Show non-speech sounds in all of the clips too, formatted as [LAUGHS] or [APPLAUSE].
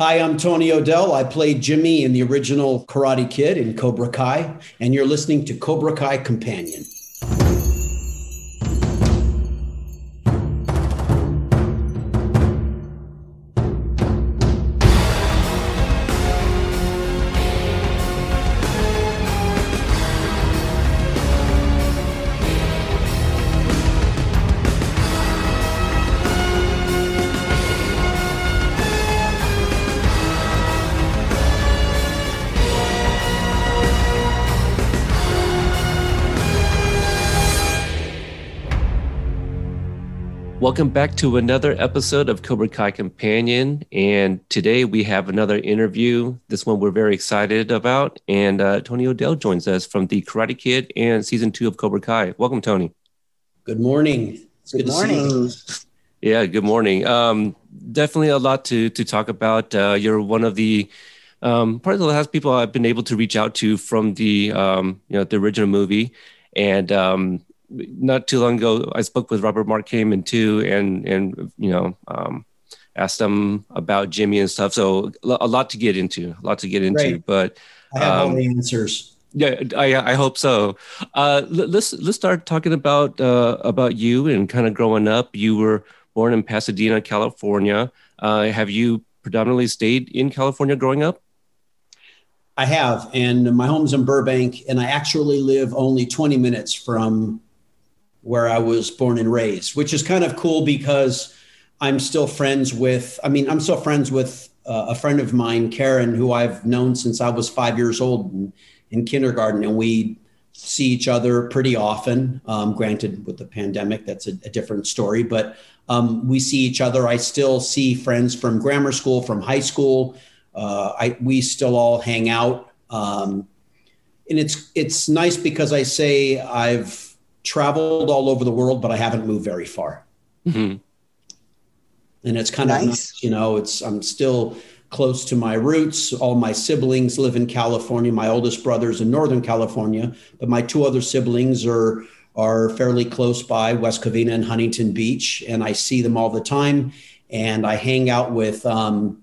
Hi, I'm Tony O'Dell. I played Jimmy in the original Karate Kid in Cobra Kai, and you're listening to Cobra Kai Companion. Welcome back to another episode of Cobra Kai Companion. And today we have another interview. This one we're very excited about. And uh, Tony O'Dell joins us from The Karate Kid and season two of Cobra Kai. Welcome, Tony. Good morning. It's good, good morning. Yeah, good morning. Um, definitely a lot to, to talk about. Uh, you're one of the um, probably the last people I've been able to reach out to from the um, you know the original movie, and um, not too long ago, I spoke with Robert Mark Kamen too, and and you know um, asked them about Jimmy and stuff. So a lot to get into, a lot to get into. Great. But I have um, all the answers. Yeah, I, I hope so. Uh, let's let's start talking about uh, about you and kind of growing up. You were born in Pasadena, California. Uh, have you predominantly stayed in California growing up? I have, and my home's in Burbank, and I actually live only 20 minutes from where I was born and raised, which is kind of cool because I'm still friends with, I mean, I'm still friends with uh, a friend of mine, Karen, who I've known since I was five years old in, in kindergarten. And we see each other pretty often. Um, granted, with the pandemic, that's a, a different story, but um, we see each other. I still see friends from grammar school, from high school. Uh, I, we still all hang out. Um, and it's, it's nice because I say I've, traveled all over the world, but I haven't moved very far. Mm-hmm. And it's kind nice. of nice, you know, it's I'm still close to my roots. All my siblings live in California. My oldest brother's in Northern California, but my two other siblings are are fairly close by, West Covina and Huntington Beach, and I see them all the time. And I hang out with um,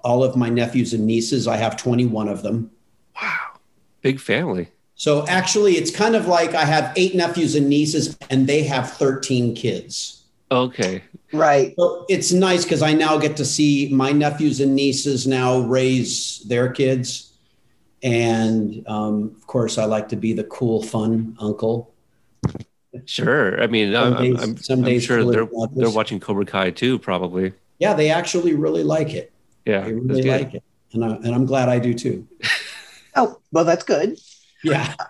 all of my nephews and nieces. I have 21 of them. Wow, big family. So actually, it's kind of like I have eight nephews and nieces, and they have 13 kids. Okay. Right. So it's nice because I now get to see my nephews and nieces now raise their kids. And um, of course, I like to be the cool, fun uncle. Sure. I mean, some I'm, days, I'm, some I'm sure they're, they're watching Cobra Kai too, probably. Yeah, they actually really like it. Yeah. They really like it. And, I, and I'm glad I do too. oh, well, that's good. Yeah. [LAUGHS]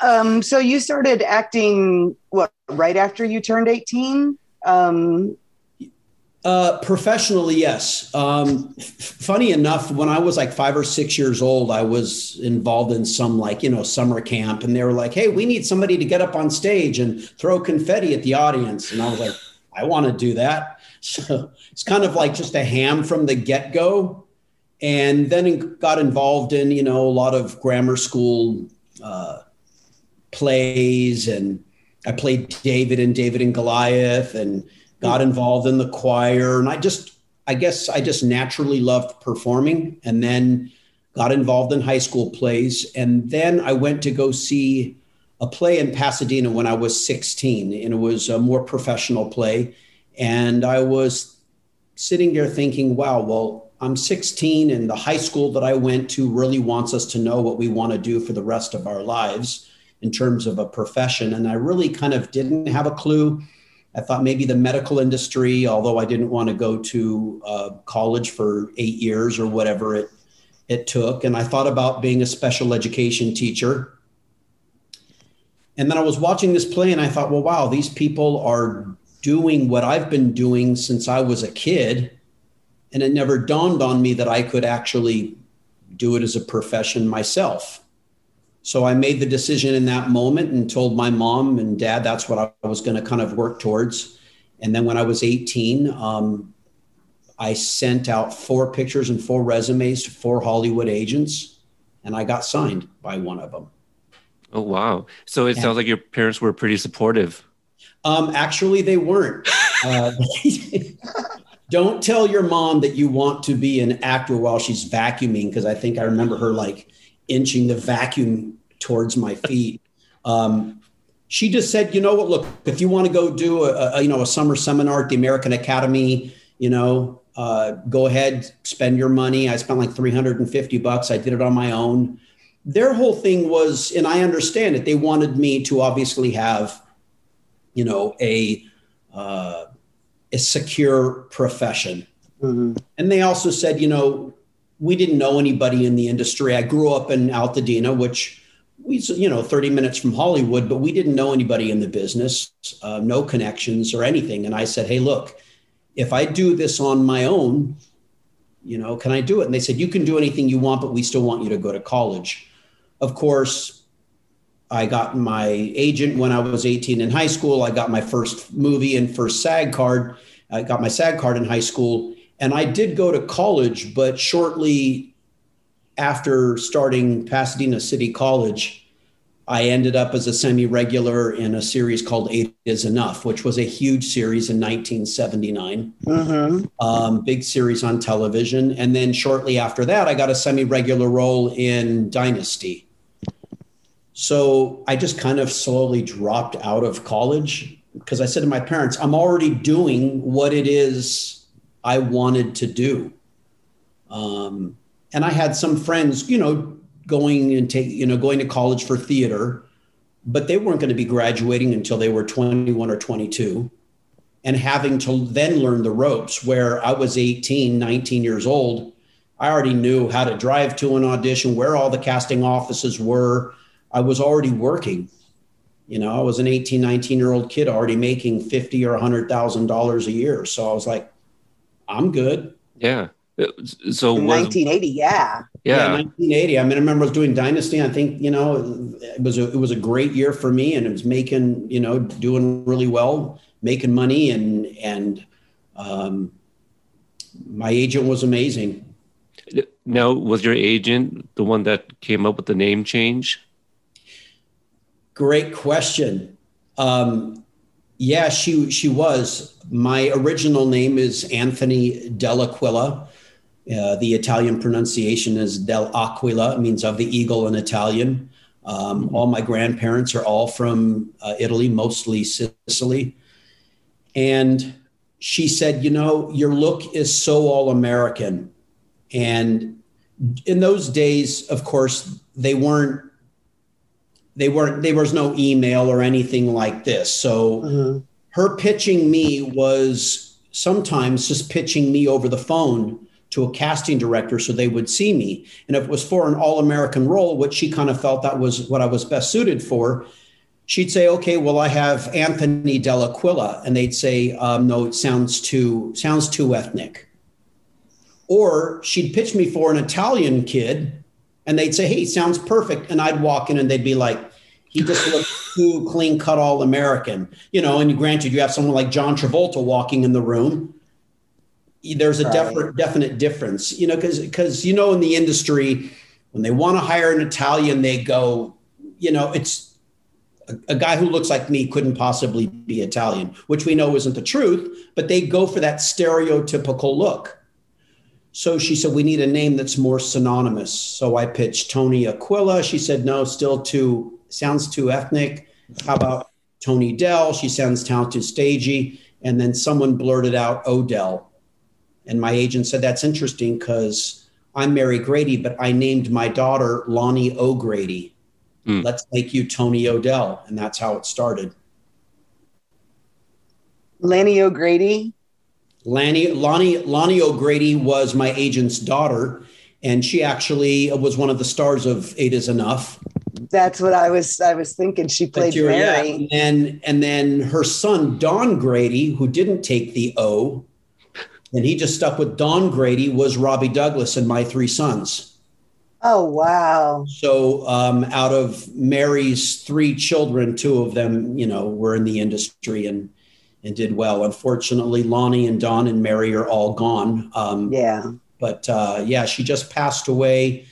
Um, so you started acting what right after you turned 18? Um, uh, professionally, yes. Um, f- funny enough, when I was like five or six years old, I was involved in some like, you know, summer camp and they were like, Hey, we need somebody to get up on stage and throw confetti at the audience. And I was like, I want to do that. [LAUGHS] So it's kind of like just a ham from the get go. And then got involved in, you know, a lot of grammar school uh, plays and I played David and David and Goliath and got involved in the choir. And I just, I guess I just naturally loved performing and then got involved in high school plays. And then I went to go see a play in Pasadena when I was 16, and it was a more professional play. And I was sitting there thinking, wow, well, I'm 16 and the high school that I went to really wants us to know what we want to do for the rest of our lives in terms of a profession. And I really kind of didn't have a clue. I thought maybe the medical industry, although I didn't want to go to uh, college for eight years or whatever it, it took. And I thought about being a special education teacher. And then I was watching this play and I thought, well, wow, these people are doing what I've been doing since I was a kid and it never dawned on me that I could actually do it as a profession myself. So I made the decision in that moment and told my mom and dad that's what I was going to kind of work towards. And then when I was 18, um, I sent out four pictures and four resumes to four Hollywood agents, and I got signed by one of them. Oh wow! So it and, sounds like your parents were pretty supportive. Um, actually, they weren't. [LAUGHS] uh, [LAUGHS] don't tell your mom that you want to be an actor while she's vacuuming because I think I remember her like inching the vacuum towards my feet. [LAUGHS] Um, she just said, you know what? Look, if you want to go do a, a, you know a summer seminar at the American Academy, you know, uh, go ahead, spend your money. I spent like 350 bucks. I did it on my own. Their whole thing was, and I understand it. They wanted me to obviously have, you know, a uh, a secure profession. Mm-hmm. And they also said, you know, we didn't know anybody in the industry. I grew up in Altadena, which we, you know, 30 minutes from Hollywood, but we didn't know anybody in the business, uh, no connections or anything. And I said, hey, look, if I do this on my own, you know, can I do it? And they said, you can do anything you want, but we still want you to go to college. Of course, I got my agent when I was 18 in high school. I got my first movie and first SAG card. I got my SAG card in high school. And I did go to college, but shortly after starting Pasadena City College, I ended up as a semi regular in a series called Eight is Enough, which was a huge series in 1979. Mm-hmm. Um, big series on television. And then shortly after that, I got a semi regular role in Dynasty. So I just kind of slowly dropped out of college because I said to my parents, I'm already doing what it is I wanted to do. Um, and I had some friends, you know, going and take you know going to college for theater but they weren't going to be graduating until they were 21 or 22 and having to then learn the ropes where i was 18 19 years old i already knew how to drive to an audition where all the casting offices were i was already working. You know i was an 18 19 year old kid already making 50 or 100 thousand dollars a year. So i was like i'm good. Yeah. So in 1980 yeah. Yeah. yeah 1980 i mean i remember i was doing dynasty. I think you know it was a, it was a great year for me and it was making you know doing really well making money and and um, my agent was amazing. Now was your agent the one that came up with the name change great question um, yeah she she was my original name is anthony dell'aquila uh, the Italian pronunciation is Del Aquila, means of the eagle in Italian. Um, mm-hmm. All my grandparents are all from uh, Italy, mostly Sicily. And she said, You know, your look is so all American. And in those days, of course, they weren't. They weren't. There was no email or anything like this. So mm-hmm. her pitching me was sometimes just pitching me over the phone to a casting director so they would see me. And if it was for an all American role, which she kind of felt that was what I was best suited for, she'd say, "Okay, well, I have Anthony Dell'Aquila," and they'd say, um, "No, it sounds too sounds too ethnic." Or she'd pitch me for an Italian kid, and they'd say, "Hey, sounds perfect," and I'd walk in, and they'd be like. He just looks too clean cut all American, you know. And granted, you have someone like John Travolta walking in the room, there's a right. definite definite difference, you know, because because you know in the industry when they want to hire an Italian, they go, you know, it's a, a, guy who looks like me couldn't possibly be Italian, which we know isn't the truth, but they go for that stereotypical look. So she said, we need a name that's more synonymous. So I pitched Tony Aquila. She said, no, still too, sounds too ethnic. How about Tony Dell? She sounds too stagey. And then someone blurted out O'Dell. And my agent said, That's interesting because I'm Mary Grady, but I named my daughter Lani O'Grady. Mm. Let's make you Tony O'Dell. And that's how it started. Lanny O'Grady? Lanny, Lani, Lani O'Grady was my agent's daughter, and she actually was one of the stars of Eight Is Enough. That's what I was. I was thinking. She played Mary, yeah. and and then her son Don Grady, who didn't take the O, and he just stuck with Don Grady was Robbie Douglas and my three sons. Oh wow! So um, out of Mary's three children, two of them, you know, were in the industry and and did well. Unfortunately, Lani and Don and Mary are all gone. Um, yeah. But uh, yeah, she just passed away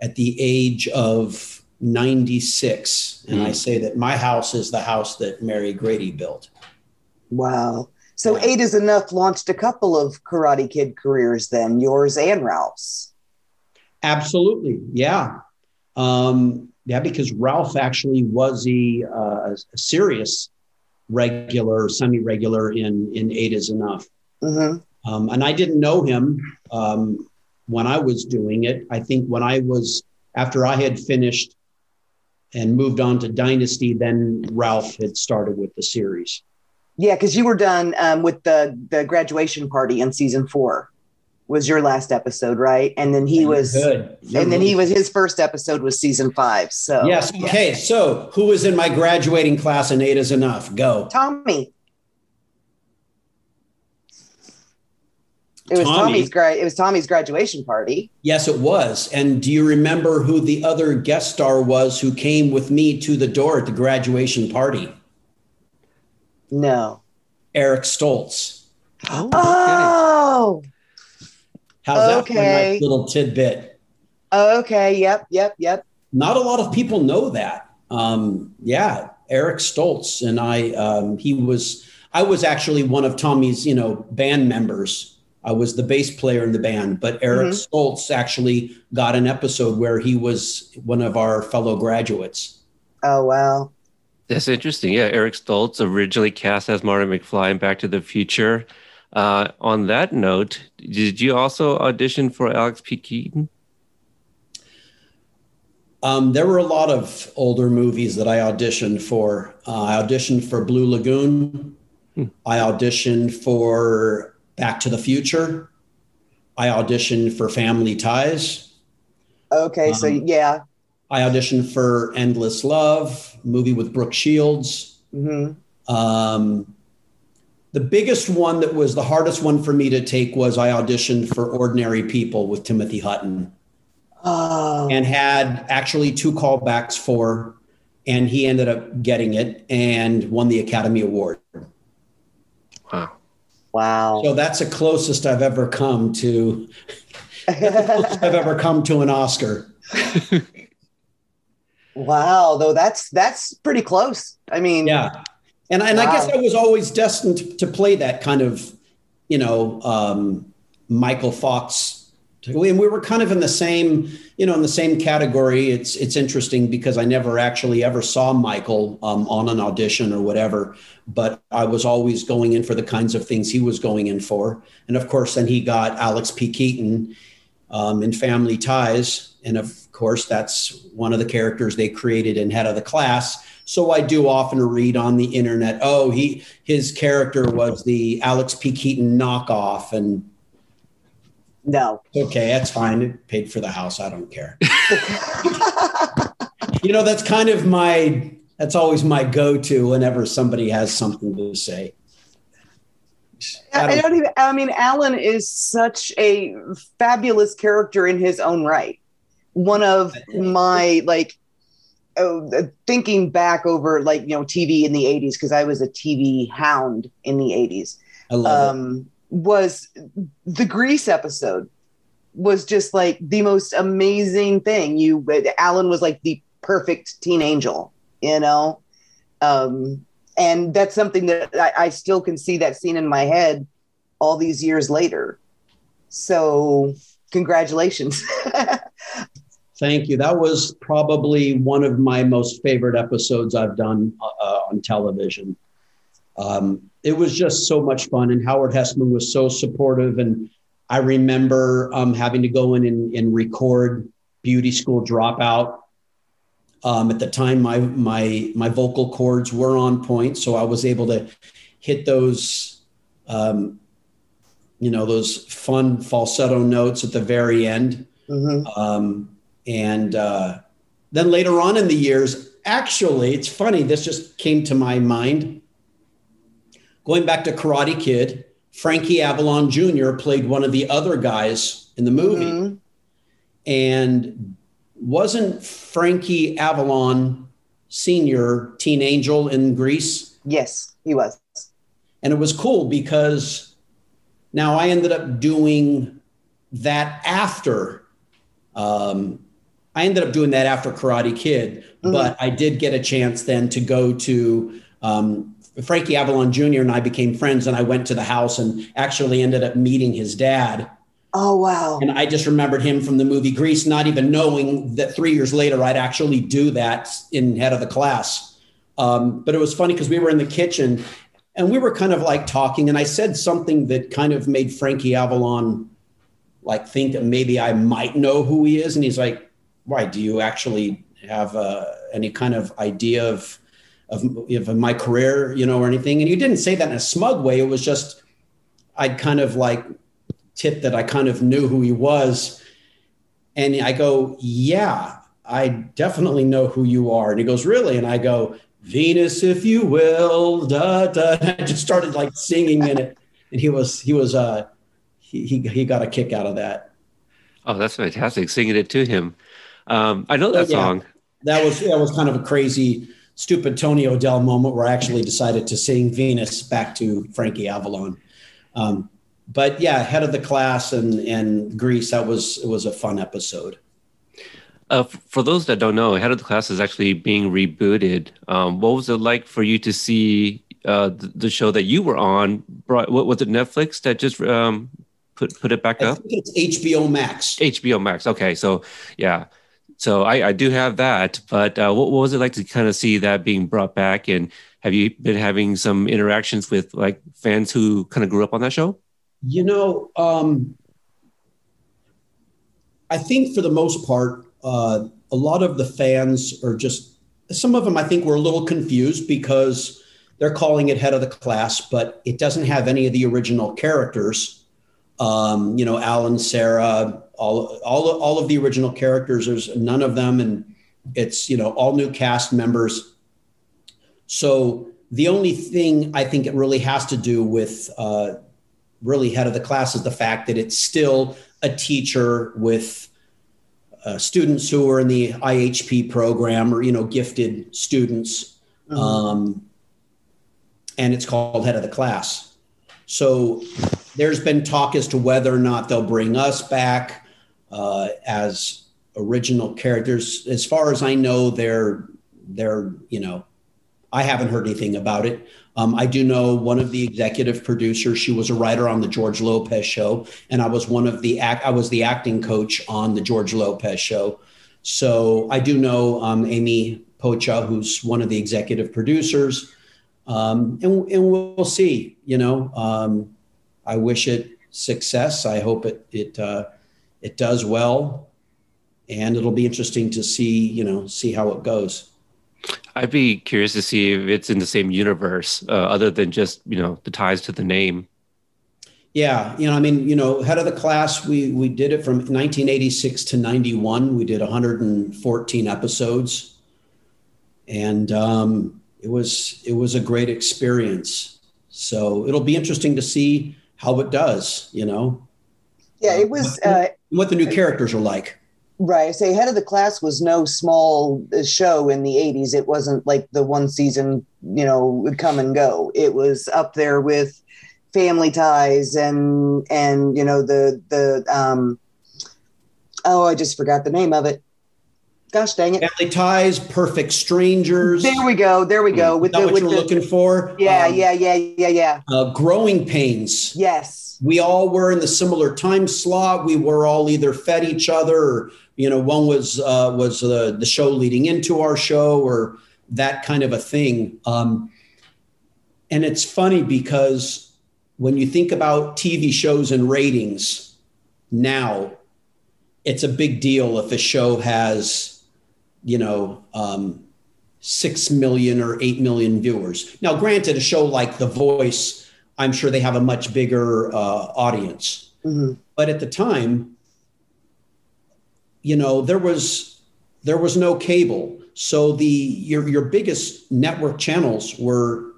at the age of 96. And mm. I say that my house is the house that Mary Grady built. Wow. So Eight is Enough launched a couple of Karate Kid careers then, yours and Ralph's. Absolutely. Yeah. Um, yeah, because Ralph actually was a, uh, a serious regular, semi-regular in in Eight is Enough. Mm-hmm. Um, and I didn't know him um, when I was doing it. I think when I was after I had finished and moved on to Dynasty, then Ralph had started with the series. Yeah, because you were done um, with the the graduation party in season four. Was your last episode right? And then he was good. and then he was his first episode was season five. So yes. Okay. So who was in my graduating class and eight is enough? Go. Tommy. It was Tommy. Tommy's gra- it was Tommy's graduation party. Yes, it was. And do you remember who the other guest star was who came with me to the door at the graduation party? No. Eric Stoltz. Oh. oh. How's that okay. for a nice little tidbit? Okay. Yep. Yep. Yep. Not a lot of people know that. Um, yeah, Eric Stoltz and I. Um, he was. I was actually one of Tommy's, you know, band members. I was the bass player in the band, but Eric mm-hmm. Stoltz actually got an episode where he was one of our fellow graduates. Oh wow! That's interesting. Yeah, Eric Stoltz originally cast as Marty McFly in Back to the Future. Uh, on that note, did you also audition for Alex P. Keaton? Um, there were a lot of older movies that I auditioned for. Uh, I auditioned for Blue Lagoon. Hmm. I auditioned for Back to the Future. I auditioned for Family Ties. Okay, um, so yeah, I auditioned for Endless Love, movie with Brooke Shields. Mm-hmm. Um, the biggest one that was the hardest one for me to take was I auditioned for Ordinary People with Timothy Hutton. Oh. And had actually two callbacks for, and he ended up getting it and won the Academy Award. Wow. Wow. So that's the closest I've ever come to I've ever come to an Oscar. [LAUGHS] Wow, though that's that's pretty close. I mean, yeah, and and wow. I guess I was always destined to play that kind of, you know, um, Michael Fox. And we were kind of in the same, you know, in the same category. It's it's interesting because I never actually ever saw Michael um, on an audition or whatever, but I was always going in for the kinds of things he was going in for. And of course, then he got Alex P. Keaton um, in Family Ties, and of course, that's one of the characters they created in Head of the Class. So I do often read on the internet, oh, he his character was the Alex P. Keaton knockoff, and no, okay, that's fine. It paid for the house. I don't care. [LAUGHS] you know, that's kind of my that's always my go-to whenever somebody has something to say. I don't, I don't even. I mean, Alan is such a fabulous character in his own right one of my like oh, thinking back over like you know TV in the 80s because I was a TV hound in the 80s. I love um, it. Was the Grease episode was just like the most amazing thing. You Alan was like the perfect teen angel, you know. Um, and that's something that I, I still can see that scene in my head all these years later. So congratulations. [LAUGHS] Thank you. That was probably one of my most favorite episodes I've done uh, on television. Um, it was just so much fun, and Howard Hesseman was so supportive. And I remember um, having to go in and, and, record Beauty School Dropout. Um, at the time, my my my vocal cords were on point, so I was able to hit those, um, you know, those fun falsetto notes at the very end. Mm-hmm. And uh, then later on in the years, actually, it's funny, this just came to my mind. Going back to Karate Kid, Frankie Avalon Jr. played one of the other guys in the movie. Mm-hmm. And wasn't Frankie Avalon Sr. Teen Angel in Grease? Yes, he was. And it was cool because now I ended up doing that after um, I ended up doing that after Karate Kid, mm-hmm. but I did get a chance then to go to um, Frankie Avalon Jr. and I became friends, and I went to the house and actually ended up meeting his dad. Oh wow! And I just remembered him from the movie Grease, not even knowing that three years later I'd actually do that in head of the class. Um, but it was funny because we were in the kitchen and we were kind of like talking, and I said something that kind of made Frankie Avalon like think that maybe I might know who he is, and he's like, "Why? Do you actually have uh, any kind of idea of, of of my career, you know, or anything?" And you didn't say that in a smug way. It was just I'd kind of like tip that I kind of knew who he was, and I go, "Yeah." I definitely know who you are. And he goes, Really? And I go, Venus, if you will. Da, da. [LAUGHS] I just started like singing in it. And he was, he was, uh, he, he, he got a kick out of that. Oh, that's fantastic. Singing it to him. Um, I know that yeah. song. That was, that was kind of a crazy, stupid Tony O'Dell moment where I actually decided to sing Venus back to Frankie Avalon. Um, but yeah, head of the class and, and Grease, that was, it was a fun episode. Uh, for those that don't know, Head of the Class is actually being rebooted. Um, what was it like for you to see uh, the, the, show that you were on? Brought, what was it? Netflix that just um, put put it back I up? it's HBO Max. HBO Max. Okay, so yeah, so I, I do have that. But uh, what, what was it like to kind of see that being brought back? And have you been having some interactions with like fans who kind of grew up on that show? You know, um, I think for the most part, uh, a lot of the fans are just some of them I think were a little confused because they're calling it head of the class, but it doesn't have any of the original characters. Um, you know, Alan, Sarah, all all all of the original characters. There's none of them, and it's you know all new cast members. So the only thing I think it really has to do with uh, really head of the class is the fact that it's still a teacher with uh, students who are in the IHP program or you know gifted students, mm-hmm. um, and it's called head of the class. So there's been talk as to whether or not they'll bring us back uh, as original characters. As far as I know, they're they're you know I haven't heard anything about it. Um, I do know one of the executive producers. She was a writer on the George Lopez show, and I was one of the act. I was the acting coach on the George Lopez show. So I do know um, Amy Pocha, who's one of the executive producers, um, and, and we'll see. You know, um, I wish it success. I hope it it uh, it does well, and it'll be interesting to see. You know, see how it goes. I'd be curious to see if it's in the same universe, uh, other than just you know the ties to the name. Yeah, you know, I mean, you know, head of the class, we we did it from 1986 to 91. We did 114 episodes, and um, it was it was a great experience. So it'll be interesting to see how it does. You know. Yeah, it was. Uh, what the new characters are like. Right. Say Head of the Class was no small show in the 80s. It wasn't like the one season, you know, would come and go. It was up there with Family Ties and and you know the the um oh, I just forgot the name of it. Gosh dang it. Family Ties, Perfect Strangers. There we go. There we go. With the, what with you're the, looking for? Yeah, um, yeah, yeah, yeah, yeah. Uh, growing Pains. Yes. We all were in the similar time slot. We were all either fed each other or you know one was uh, was uh, the show leading into our show or that kind of a thing um, and it's funny because when you think about tv shows and ratings now it's a big deal if a show has you know um, six million or eight million viewers now granted a show like the voice i'm sure they have a much bigger uh, audience mm-hmm. but at the time you know there was there was no cable so the your your biggest network channels were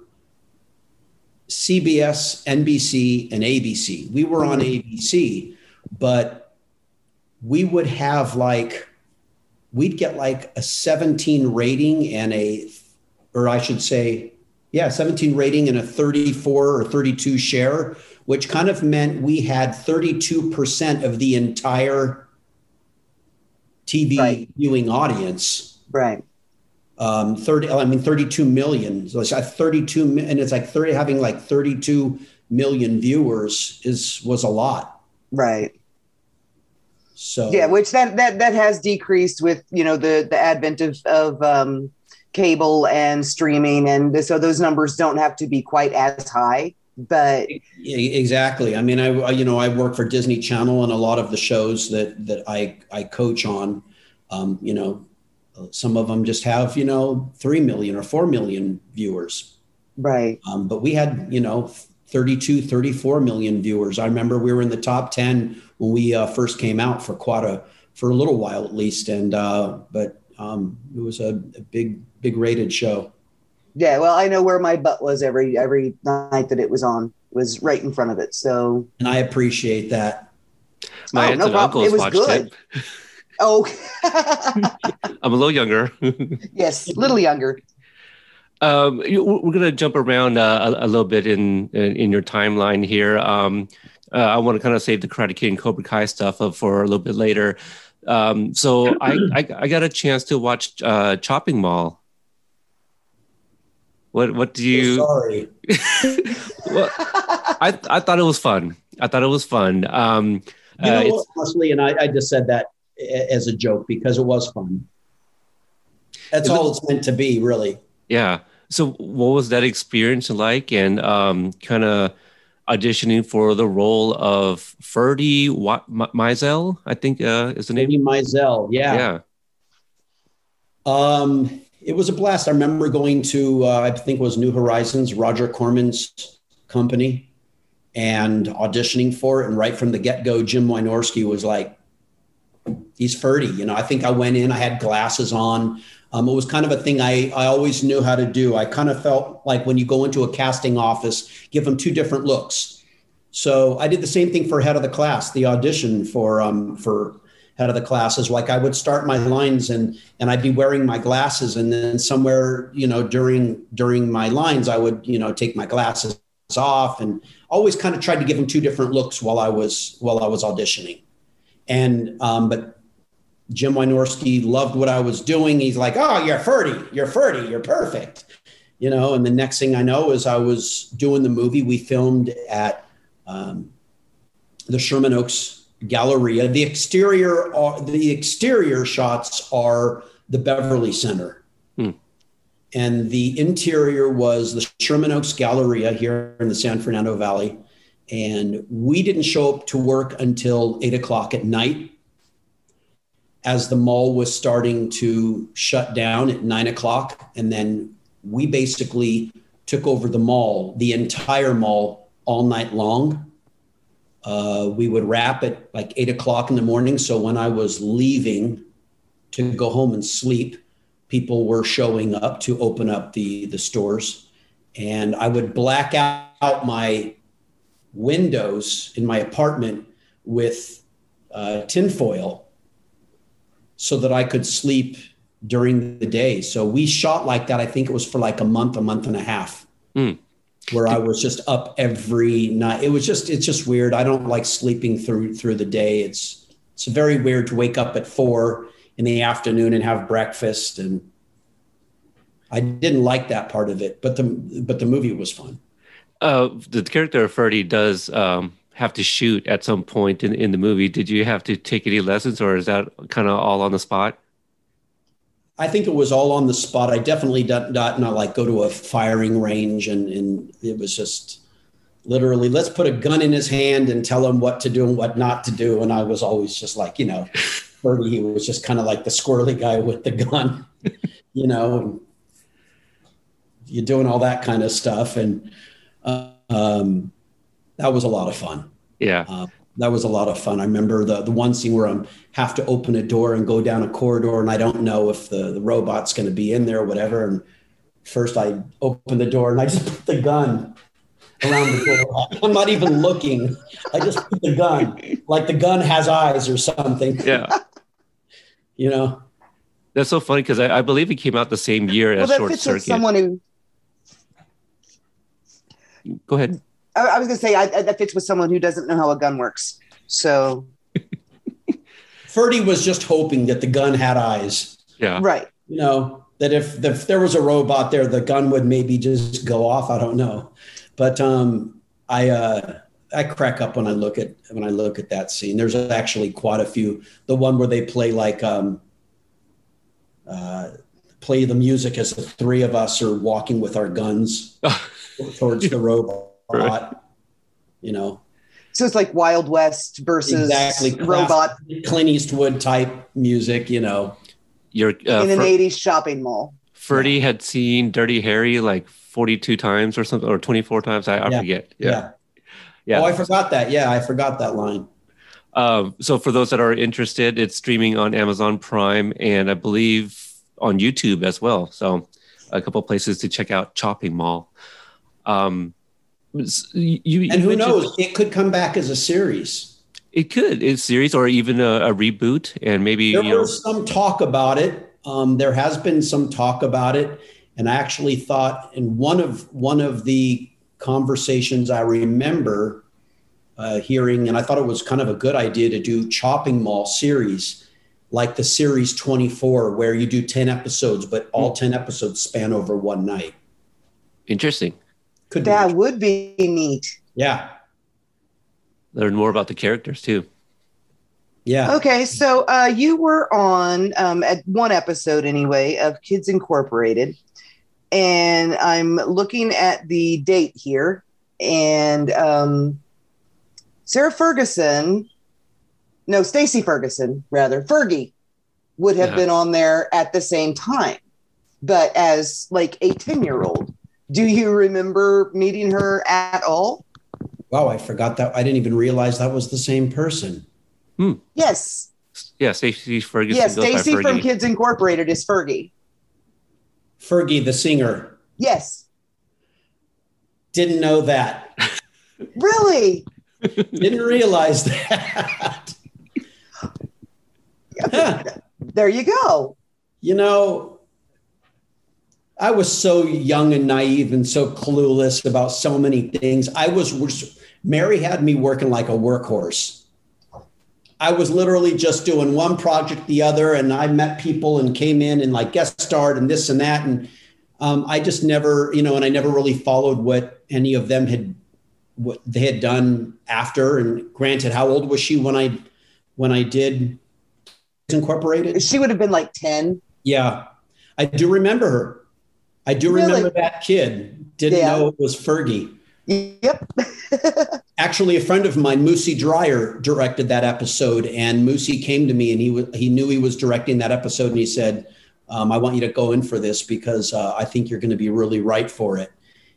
CBS, NBC, and ABC. We were on ABC, but we would have like we'd get like a 17 rating and a or I should say yeah, 17 rating and a 34 or 32 share, which kind of meant we had 32% of the entire TV right. viewing audience. Right. um, 30, I mean, 32 million. So it's like 32, and it's like 30, having like 32 million viewers is, was a lot. Right. So yeah, which that, that, that has decreased with, you know, the, the advent of, of, um, cable and streaming. And so those numbers don't have to be quite as high, but exactly. I mean, I, you know, I work for Disney channel and a lot of the shows that, that I, I coach on, um, you know, some of them just have, you know, 3 million or 4 million viewers. Right. Um, but we had, you know, 32, 34 million viewers. I remember we were in the top 10 when we uh, first came out for quite a, for a little while at least. And, uh, but um, it was a, a big, big rated show. Yeah. Well, I know where my butt was every, every night that it was on it was right in front of it. So, and I appreciate that. My oh, aunt no and problem. uncles watched good. it. [LAUGHS] Oh, [LAUGHS] I'm a little younger. [LAUGHS] yes, a little younger. Um, we're going to jump around uh, a, a, little bit in, in, in your timeline here. Um, uh, I want to kind of save the Karate Kid and Cobra Kai stuff for a little bit later. Um, so [CLEARS THROAT] I, I, I got a chance to watch uh, Chopping Mall. What what do you? Sorry. [LAUGHS] well, I I thought it was fun. I thought it was fun. Um, you know, uh, honestly, and I, I just said that as a joke because it was fun. That's all it's meant to be, really. Yeah. So, what was that experience like, and um, kind of auditioning for the role of Ferdy Meisel? I think uh, is the name. Ferdy Meisel. Yeah. Yeah. Um, it was a blast. I remember going to, uh, I think it was New Horizons, Roger Corman's company, and auditioning for it. And right from the get go, Jim Wynorski was like, he's Ferdy. You know, I think I went in, I had glasses on. Um, it was kind of a thing I, I always knew how to do. I kind of felt like when you go into a casting office, give them two different looks. So I did the same thing for head of the class, the audition for um, for head of the classes. Like I would start my lines and and I'd be wearing my glasses, and then somewhere you know during during my lines, I would you know take my glasses off and always kind of tried to give them two different looks while I was while I was auditioning. And um, but Jim Wynorski loved what I was doing. He's like, "Oh, you're Ferdy. You're Ferdy. You're perfect." You know. And the next thing I know is I was doing the movie. We filmed at um, the Sherman Oaks Galleria. The exterior, are, the exterior shots are the Beverly Center. Hmm. And the interior was the Sherman Oaks Galleria here in the San Fernando Valley. And we didn't show up to work until eight o'clock at night as the mall was starting to shut down at nine o'clock. And then we basically took over the mall, the entire mall, all night long. Uh, we would wrap at like eight o'clock in the morning. So when I was leaving to go home and sleep, people were showing up to open up the, the stores. And I would black out my windows in my apartment with uh, tinfoil so that I could sleep during the day. So we shot like that. I think it was for like a month, a month and a half, mm. where I was just up every night. It was just, it's just weird. I don't like sleeping through through the day. It's it's very weird to wake up at four in the afternoon and have breakfast. And I didn't like that part of it, but the but the movie was fun. Uh, the character of Ferdy does um, have to shoot at some point in, in the movie. Did you have to take any lessons, or is that kind of all on the spot? I think it was all on the spot. I definitely did not, not like go to a firing range, and, and it was just literally let's put a gun in his hand and tell him what to do and what not to do. And I was always just like, you know, [LAUGHS] Ferdy, he was just kind of like the squirrely guy with the gun, [LAUGHS] you know, you're doing all that kind of stuff. And um, that was a lot of fun. Yeah. Uh, that was a lot of fun. I remember the the one scene where I have to open a door and go down a corridor, and I don't know if the, the robot's going to be in there or whatever. And first, I open the door and I just [LAUGHS] put the gun around the door. [LAUGHS] I'm not even looking. I just put the gun, like the gun has eyes or something. Yeah. [LAUGHS] you know. That's so funny because I, I, believe it came out the same year well, as Short Circuit. Someone who Go ahead. I, I was going to say I, I, that fits with someone who doesn't know how a gun works. So, [LAUGHS] Ferdy was just hoping that the gun had eyes. Yeah. Right. You know, that if, if there was a robot there, the gun would maybe just go off. I don't know, but um, I uh, I crack up when I look at when I look at that scene. There's actually quite a few. The one where they play like um, uh, play the music as the three of us are walking with our guns [LAUGHS] towards the robot. Right. You know, so it's like Wild West versus exactly robot Clint Eastwood type music. You know, you're uh, in an '80s shopping mall. Ferdy yeah. had seen Dirty Harry like 42 times or something, or 24 times. I, I yeah. forget. Yeah. yeah. yeah. Oh, I forgot that. Yeah, I forgot that line. Um, so for those that are interested, it's streaming on Amazon Prime and I believe on YouTube as well. So a couple places to check out Chopping Mall. Um, you, and who knows? It could come back as a series. It could, a series or even a, a reboot, and maybe there was know. some talk about it. Um, there has been some talk about it, and I actually thought in one of one of the conversations I remember uh, hearing, and I thought it was kind of a good idea to do Chopping Mall series, like the series 24, where you do 10 episodes, but all hmm. 10 episodes span over one night. Interesting. Could that be would be neat. Yeah learn more about the characters too. Yeah. Okay, so uh, you were on um, at one episode anyway of Kids Incorporated, and I'm looking at the date here, and um, Sarah Ferguson, no, Stacy Ferguson, rather Fergie, would have yeah. been on there at the same time, but as like a ten year old. Do you remember meeting her at all? Wow, I forgot that. I didn't even realize that was the same person. Hmm. Yes. Yeah, Stacy Ferguson. Yes, Stacey from Kids Incorporated is Fergie. Fergie, the singer. Yes. Didn't know that. [LAUGHS] really? Didn't realize that. [LAUGHS] there you go. You know, I was so young and naive and so clueless about so many things. I was Mary had me working like a workhorse. I was literally just doing one project, the other, and I met people and came in and like guest starred and this and that. And um, I just never, you know, and I never really followed what any of them had, what they had done after. And granted, how old was she when I, when I did Incorporated? She would have been like 10. Yeah. I do remember her. I do really? remember that kid. Didn't yeah. know it was Fergie. Yep. [LAUGHS] Actually, a friend of mine, Moosie Drier, directed that episode, and Moosie came to me and he w- he knew he was directing that episode, and he said, um, "I want you to go in for this because uh, I think you're going to be really right for it."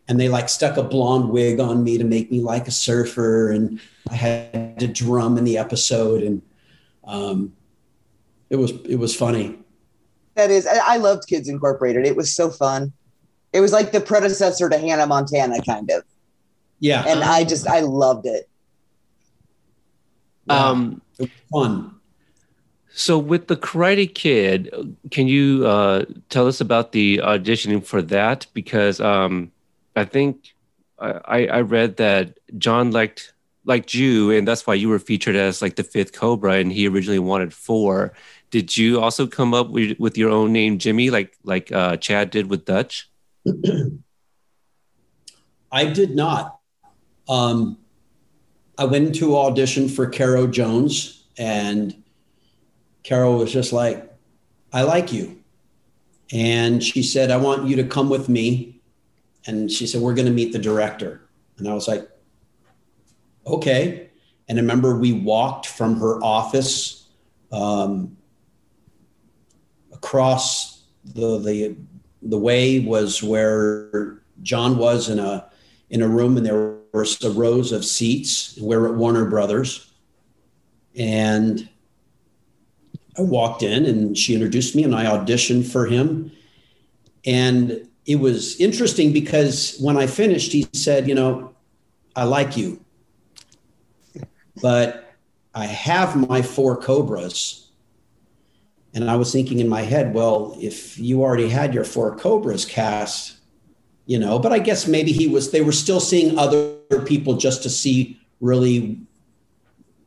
And they like stuck a blonde wig on me to make me like a surfer, and I had to drum in the episode, and um, it was it was funny. That is, I loved Kids Incorporated. It was so fun. It was like the predecessor to Hannah Montana, kind of. Yeah. And I just, I loved it. Yeah. Um, it was fun. So with the Karate Kid, can you uh, tell us about the auditioning for that? Because um, I think I, I read that John liked liked you, and that's why you were featured as like the fifth Cobra, and he originally wanted four. Did you also come up with, with your own name, Jimmy, like like uh, Chad did with Dutch? [CLEARS THROAT] I did not. Um, I went to audition for Caro Jones, and Caro was just like, I like you. And she said, I want you to come with me. And she said, We're going to meet the director. And I was like, Okay. And I remember we walked from her office um, across the, the, the way was where John was in a, in a room and there were rows of seats. We're at Warner Brothers. And I walked in and she introduced me and I auditioned for him. And it was interesting because when I finished, he said, You know, I like you, but I have my four Cobras. And I was thinking in my head, well, if you already had your four Cobras cast, you know but i guess maybe he was they were still seeing other people just to see really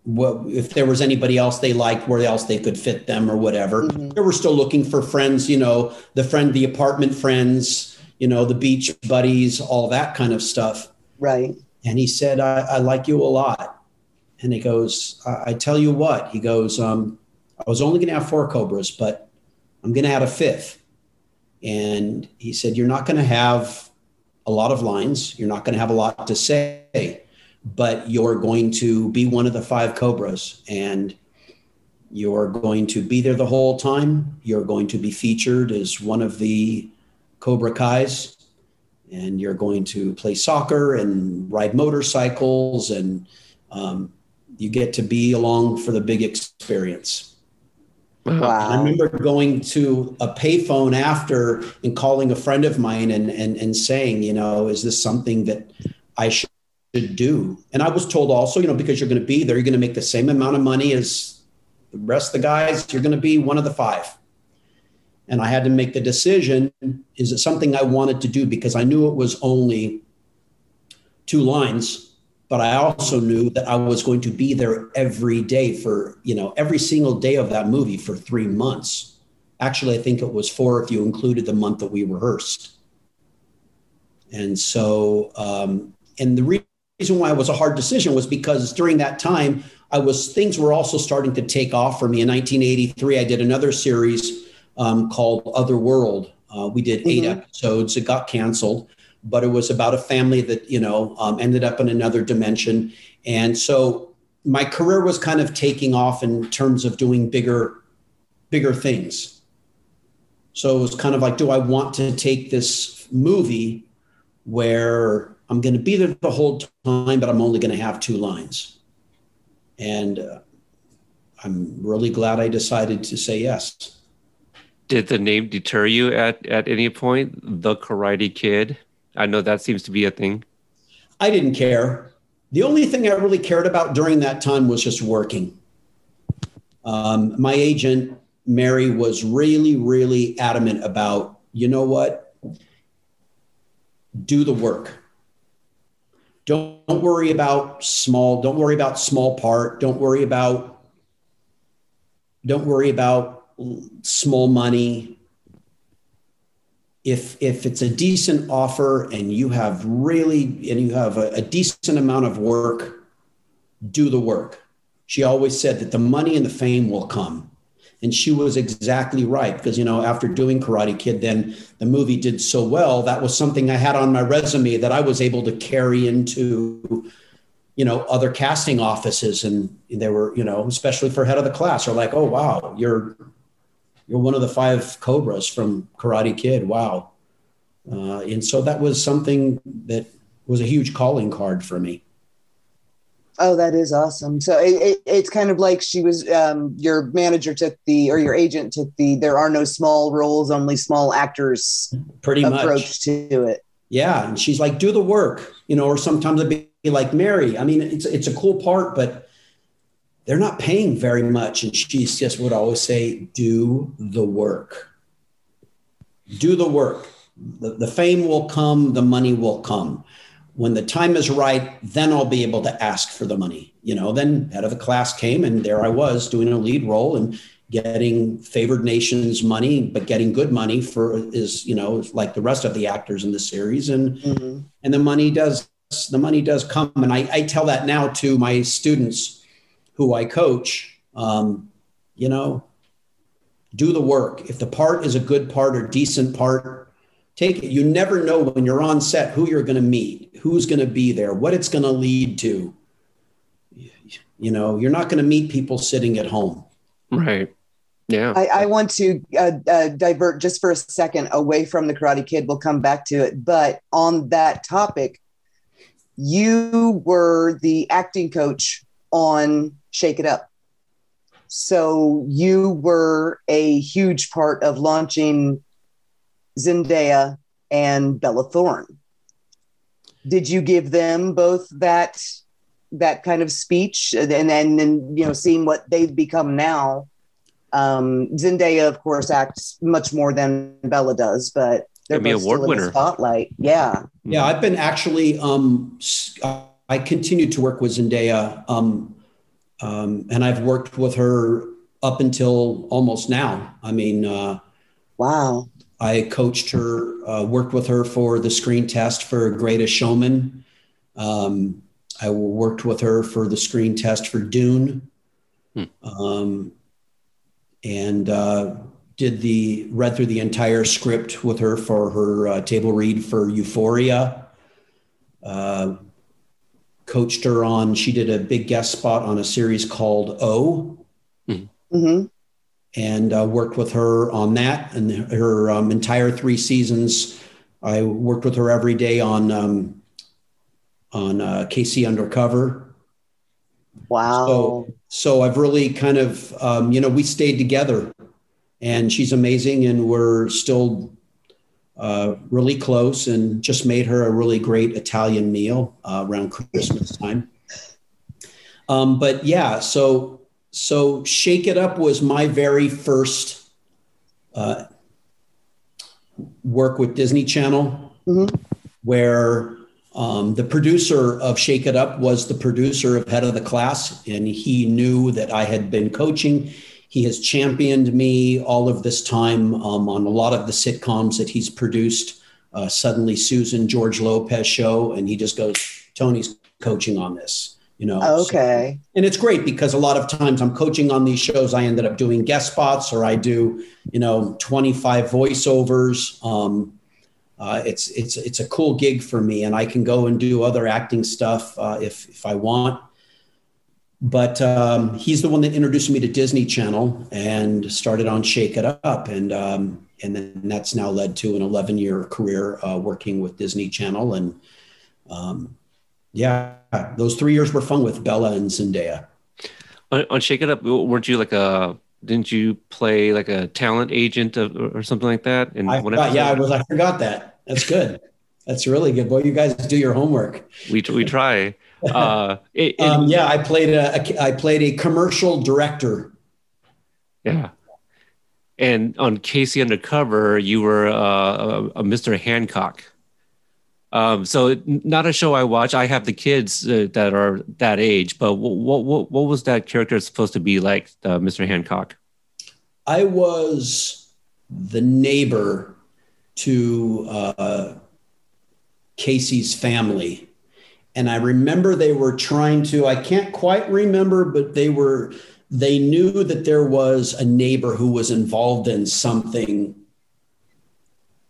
what if there was anybody else they liked, where else they could fit them or whatever. Mhm. They were still looking for friends, you know, the friend, the apartment friends, you know, the beach buddies, all that kind of stuff. Right. And he said, I, I like you a lot. And he goes, I, I tell you what, he goes, um, I was only going to have four Cobras, but I'm going to add a fifth. And he said, You're not going to have a lot of lines. You're not going to have a lot to say, but you're going to be one of the five Cobras. And you're going to be there the whole time. You're going to be featured as one of the Cobra Kai's and you're going to play soccer and ride motorcycles and um, you get to be along for the big experience Uh, wow. i remember going to a payphone after and calling a friend of mine and, and, and saying you know is this something that i should do? And i was told also you know because you're going to be there you're going to make the same amount of money as the rest of the guys you're going to be one of the five. And I had to make the decision is it something I wanted to do? Because I knew it was only two lines, but I also knew that I was going to be there every day for, you know, every single day of that movie for three months. Actually, I think it was four if you included the month that we rehearsed. And so, um, and the reason why it was a hard decision was because during that time, I was things were also starting to take off for me. In 1983, I did another series um, called Otherworld. Uh, we did 8 Mhm. episodes. It got canceled, but it was about a family that you know um, ended up in another dimension. And so my career was kind of taking off in terms of doing bigger, bigger things. So it was kind of like, do I want to take this movie where I'm going to be there the whole time, but I'm only going to have two lines? And uh, I'm really glad I decided to say yes. Did the name deter you at at any point? The Karate Kid. I know that seems to be a thing. I didn't care. The only thing I really cared about during that time was just working. Um, my agent, Mary, was really, really adamant about, you know what? Do the work. Don't, don't worry about small, don't worry about small part. Don't worry about, don't worry about small money if if it's a decent offer and you have really and you have a, a, decent amount of work do the work. She always said that the money and the fame will come. And she was exactly right because you know after doing karate kid then the movie did so well that was something i had on my resume that i was able to carry into you know other casting offices. And they were you know especially for head of the class are like oh wow you're you're one of the five cobras from karate kid. Wow. Uh, and so that was something that was a huge calling card for me. Oh, that is awesome. So it, it, it's kind of like she was, um, your manager took the, or your agent took the, there are no small roles, only small actors pretty approach much to it. yeah. And she's like do the work you know or sometimes it'd be like mary. I mean it's it's a cool part but they're not paying very much. And she just would always say do the work. Do the work. The, the fame will come the money will come. When the time is right then i'll be able to ask for the money. You know then head of the class came and there i was doing a lead role and getting favored nations money but getting good money for is you know like the rest of the actors in the series. And Mhm. and the money does the money does come. And i, I tell that now to my students who i coach um, you know do the work if the part is a good part or decent part take it you never know when you're on set who you're going to meet who's going to be there what it's going to lead to you know you're not going to meet people sitting at home Right. Yeah. I, I want to uh, uh, divert just for a second away from the Karate Kid. We'll come back to it. But on that topic, you were the acting coach on Shake It Up. So you were a huge part of launching Zendaya and Bella Thorne. Did you give them both that that kind of speech and then and, you know seeing what they've become now? Um, Zendaya, of course, acts much more than Bella does, but they're Emmy both Award still in winner. the spotlight. Yeah. Yeah, I've been actually. Um, s- I continue to work with Zendaya. Um, um, and I've worked with her up until almost now. I mean, uh, wow. I coached her, uh, worked with her for the screen test for Greatest Showman. Um, I worked with her for the screen test for Dune. Hmm. Um, and uh, did the read through the entire script with her for her uh, table read for Euphoria. Coached her on. She did a big guest spot on a series called O, mm-hmm. and uh, worked with her on that and her um, entire three seasons. I worked with her every day on um, on uh, KC Undercover. Wow. So, so I've really kind of, um, you know, we stayed together and she's amazing and we're still uh, really close and just made her a really great Italian meal uh, around Christmas time. Um, but yeah, so, so Shake It Up was my very first uh, work with Disney Channel, mm-hmm. where um, the producer of Shake It Up was the producer of Head of the Class, and he knew that I had been coaching. He has championed me all of this time um, on a lot of the sitcoms that he's produced. Uh, Suddenly Susan, George Lopez show, and he just goes, Tony's coaching on this. You know, okay. So, and it's great because a lot of times I'm coaching on these shows. I ended up doing guest spots, or I do, you know, 25 voiceovers. Um, uh, it's it's it's a cool gig for me, and I can go and do other acting stuff uh, if if I want. But um, he's the one that introduced me to Disney Channel and started on Shake It Up, and um, and then that's now led to an 11 year career uh, working with Disney Channel, and um, yeah, those three years were fun with Bella and Zendaya. On, on Shake It Up, weren't you like a didn't you play like a talent agent or, or something like that? And I forgot, yeah, I was. I forgot that. That's good. That's really good. Boy, you guys do your homework. We we try. Uh, it, it, um, yeah, I played a, a I played a commercial director. Yeah. And on KC Undercover, you were uh, a, a Mr. Hancock. Um, so not a show I watch. I have the kids uh, that are that age, but what, what what was that character supposed to be like, uh, Mr. Hancock? I was the neighbor to uh, KC's family, and I remember they were trying to. I can't quite remember, but they were. They knew that there was a neighbor who was involved in something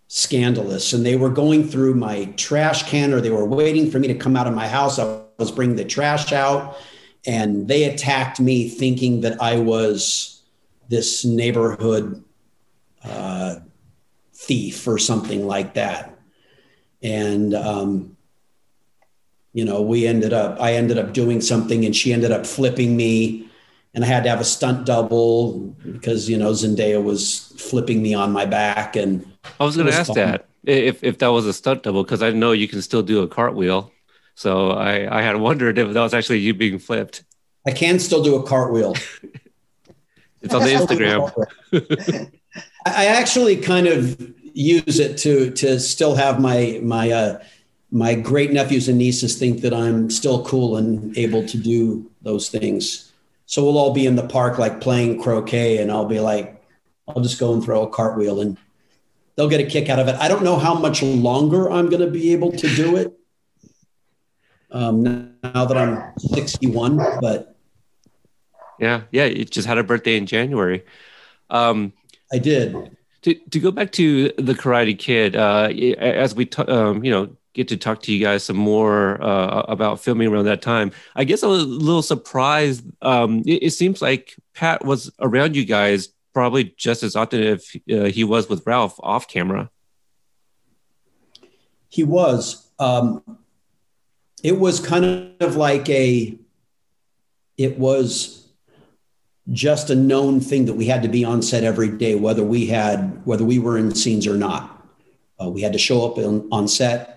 scandalous. And they were going through my trash can or they were waiting for me to come out of my house. I was bringing the trash out and they attacked me thinking that I was this neighborhood uh, thief or something like that. And, um, you know, we ended up, I ended up doing something and she ended up flipping me and I had to have a stunt double because, you know, Zendaya was flipping me on my back and, I was going to ask fun. that if if that was a stunt double because I know you can still do a cartwheel. So I I had wondered if that was actually you being flipped. I can still do a cartwheel. [LAUGHS] it's on the Instagram. [LAUGHS] I actually kind of use it to to still have my my uh, my great nephews and nieces think that I'm still cool and able to do those things. So we'll all be in the park like playing croquet, and I'll be like, I'll just go and throw a cartwheel and they'll get a kick out of it. I don't know how much longer I'm going to be able to do it. Um, now that I'm 61, but yeah, yeah, you just had a birthday in January. Um, I did. To, to go back to the Karate Kid, uh, as we t- um, you know get to talk to you guys some more uh, about filming around that time, I guess I was a little surprised. Um, it, it seems like Pat was around you guys probably just as often if uh, he was with Ralph off camera. He was. Um, it was kind of like a. It was just a known thing that we had to be on set every day, whether we had whether we were in scenes or not. Uh, we had to show up on set,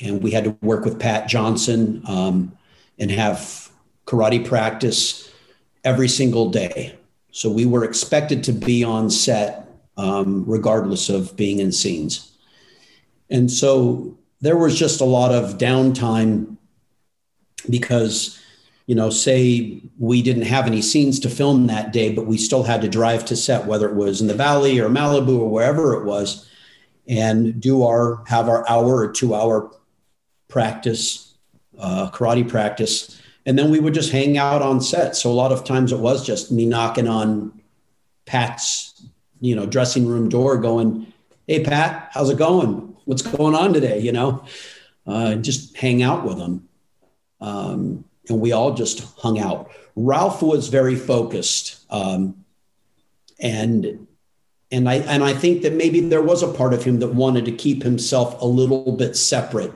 and we had to work with Pat Johnson um, and have karate practice every single day. So we were expected to be on set um, regardless of being in scenes. And so there was just a lot of downtime because you know, say we didn't have any scenes to film that day, but we still had to drive to set, whether it was in the valley or Malibu or wherever it was, and do our have our hour or two hour practice, uh, karate practice, and then we would just hang out on set. So a lot of times it was just me knocking on Pat's, you know, dressing room door, going, "Hey Pat, how's it going? What's going on today?" You know, uh, just hang out with him. Um, and we all just hung out. Ralph was very focused, um, and and I and I think that maybe there was a part of him that wanted to keep himself a little bit separate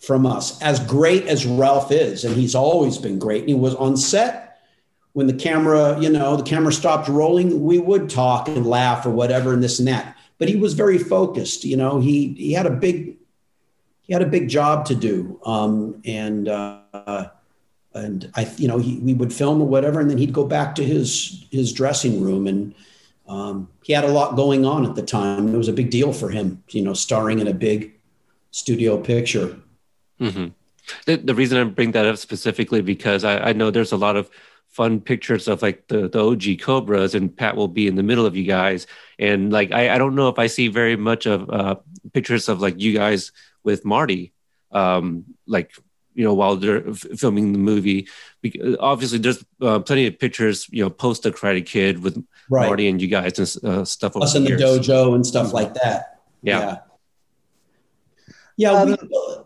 from us. As great as Ralph is, and he's always been great, he was on set when the camera, you know, the camera stopped rolling, we would talk and laugh or whatever and this and that. But he was very focused. You know, he he had a big he had a big job to do, um, and. Uh, and I, you know, he, we would film or whatever, and then he'd go back to his his dressing room, and um, he had a lot going on at the time. It was a big deal for him, you know, starring in a big studio picture. Mm-hmm. The, the reason I bring that up specifically because I, I know there's a lot of fun pictures of like the, the OG Cobras, and Pat will be in the middle of you guys, and like I, I don't know if I see very much of uh, pictures of like you guys with Marty, um, like you know while they're f- filming the movie. Because obviously there's uh, plenty of pictures you know post the karate kid with right. marty and you guys and uh, stuff us in the dojo and stuff like that. Yeah. Yeah, yeah um, we,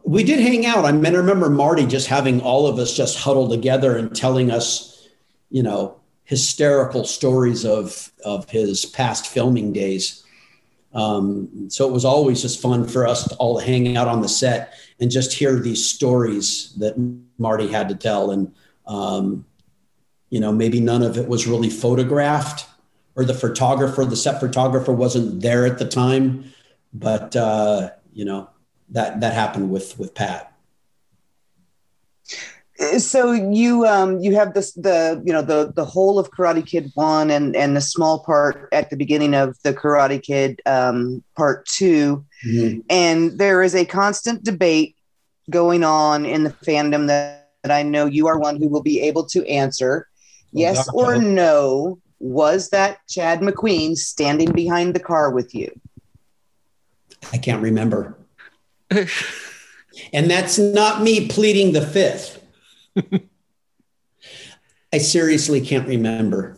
we did hang out i mean i remember marty just having all of us just huddled together and telling us you know hysterical stories of of his past filming days um, so it was always just fun for us to all hang out on the set and just hear these stories that Marty had to tell. And, um, you know, maybe none of it was really photographed or the photographer, the set photographer wasn't there at the time. But, uh, you know, that, that happened with, with Pat. So you um you have this the you know the the whole of karate kid one and and the small part at the beginning of the karate kid um part 2 mm-hmm. and there is a constant debate going on in the fandom that, that i know you are one who will be able to answer. Yes or no was that chad mcqueen standing behind the car with you? I can't remember [LAUGHS] and that's not me pleading the fifth I seriously can't remember.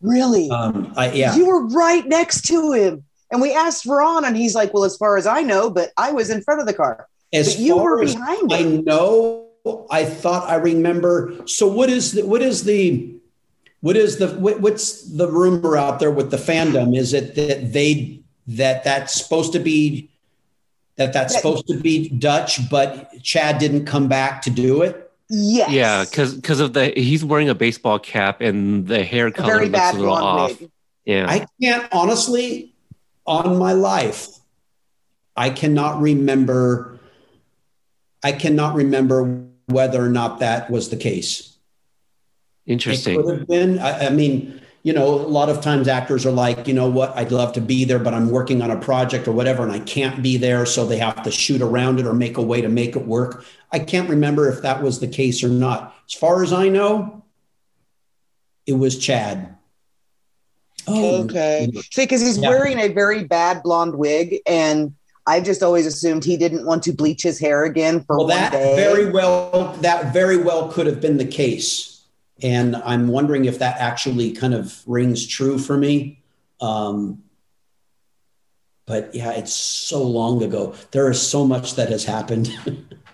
Really? Um, I, yeah. You were right next to him. And we asked Ron, and he's like, Well, as far as I know, but I was in front of the car. As but you were behind I know. I thought I remember. So what is the what is the what is the what, what's the rumor out there with the fandom? Is it that they that that's supposed to be that that's supposed to be Dutch, but Chad didn't come back to do it? Yes. Yeah, because because of the he's wearing a baseball cap and the hair color looks a little off. Wig. Yeah. I can't honestly, on my life, I cannot remember. I cannot remember whether or not that was the case. Interesting. It could have been. I, I mean, you know, a lot of times actors are like, you know what, I'd love to be there, but I'm working on a project or whatever, and I can't be there. So they have to shoot around it or make a way to make it work. I can't remember if that was the case or not. As far as I know, it was Chad. Oh, um, okay. See, because he's yeah. wearing a very bad blonde wig, and I just always assumed he didn't want to bleach his hair again for well, that day. Very well, that very well could have been the case and I'm wondering if that actually kind of rings true for me. Um, but yeah, it's so long ago. There is so much that has happened.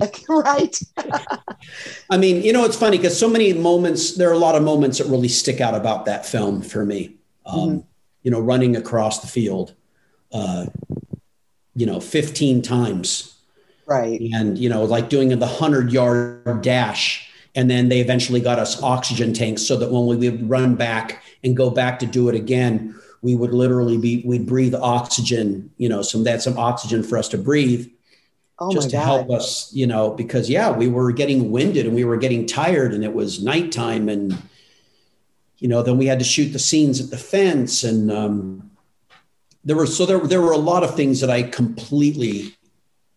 [LAUGHS] right. [LAUGHS] I mean, you know, it's funny because so many moments, there are a lot of moments that really stick out about that film for me. Um, mm-hmm. You know, running across the field, uh, you know, 15 times. Right. And, you know, like doing the 100 yard dash and then they eventually got us oxygen tanks so that when we would run back and go back to do it again, we would literally be, we'd breathe oxygen, you know, some, that's some oxygen for us to breathe. Oh just to God. help us, you know, because yeah, we were getting winded and we were getting tired and it was nighttime and, you know, then we had to shoot the scenes at the fence and, um, there were, so there, there were a lot of things that I completely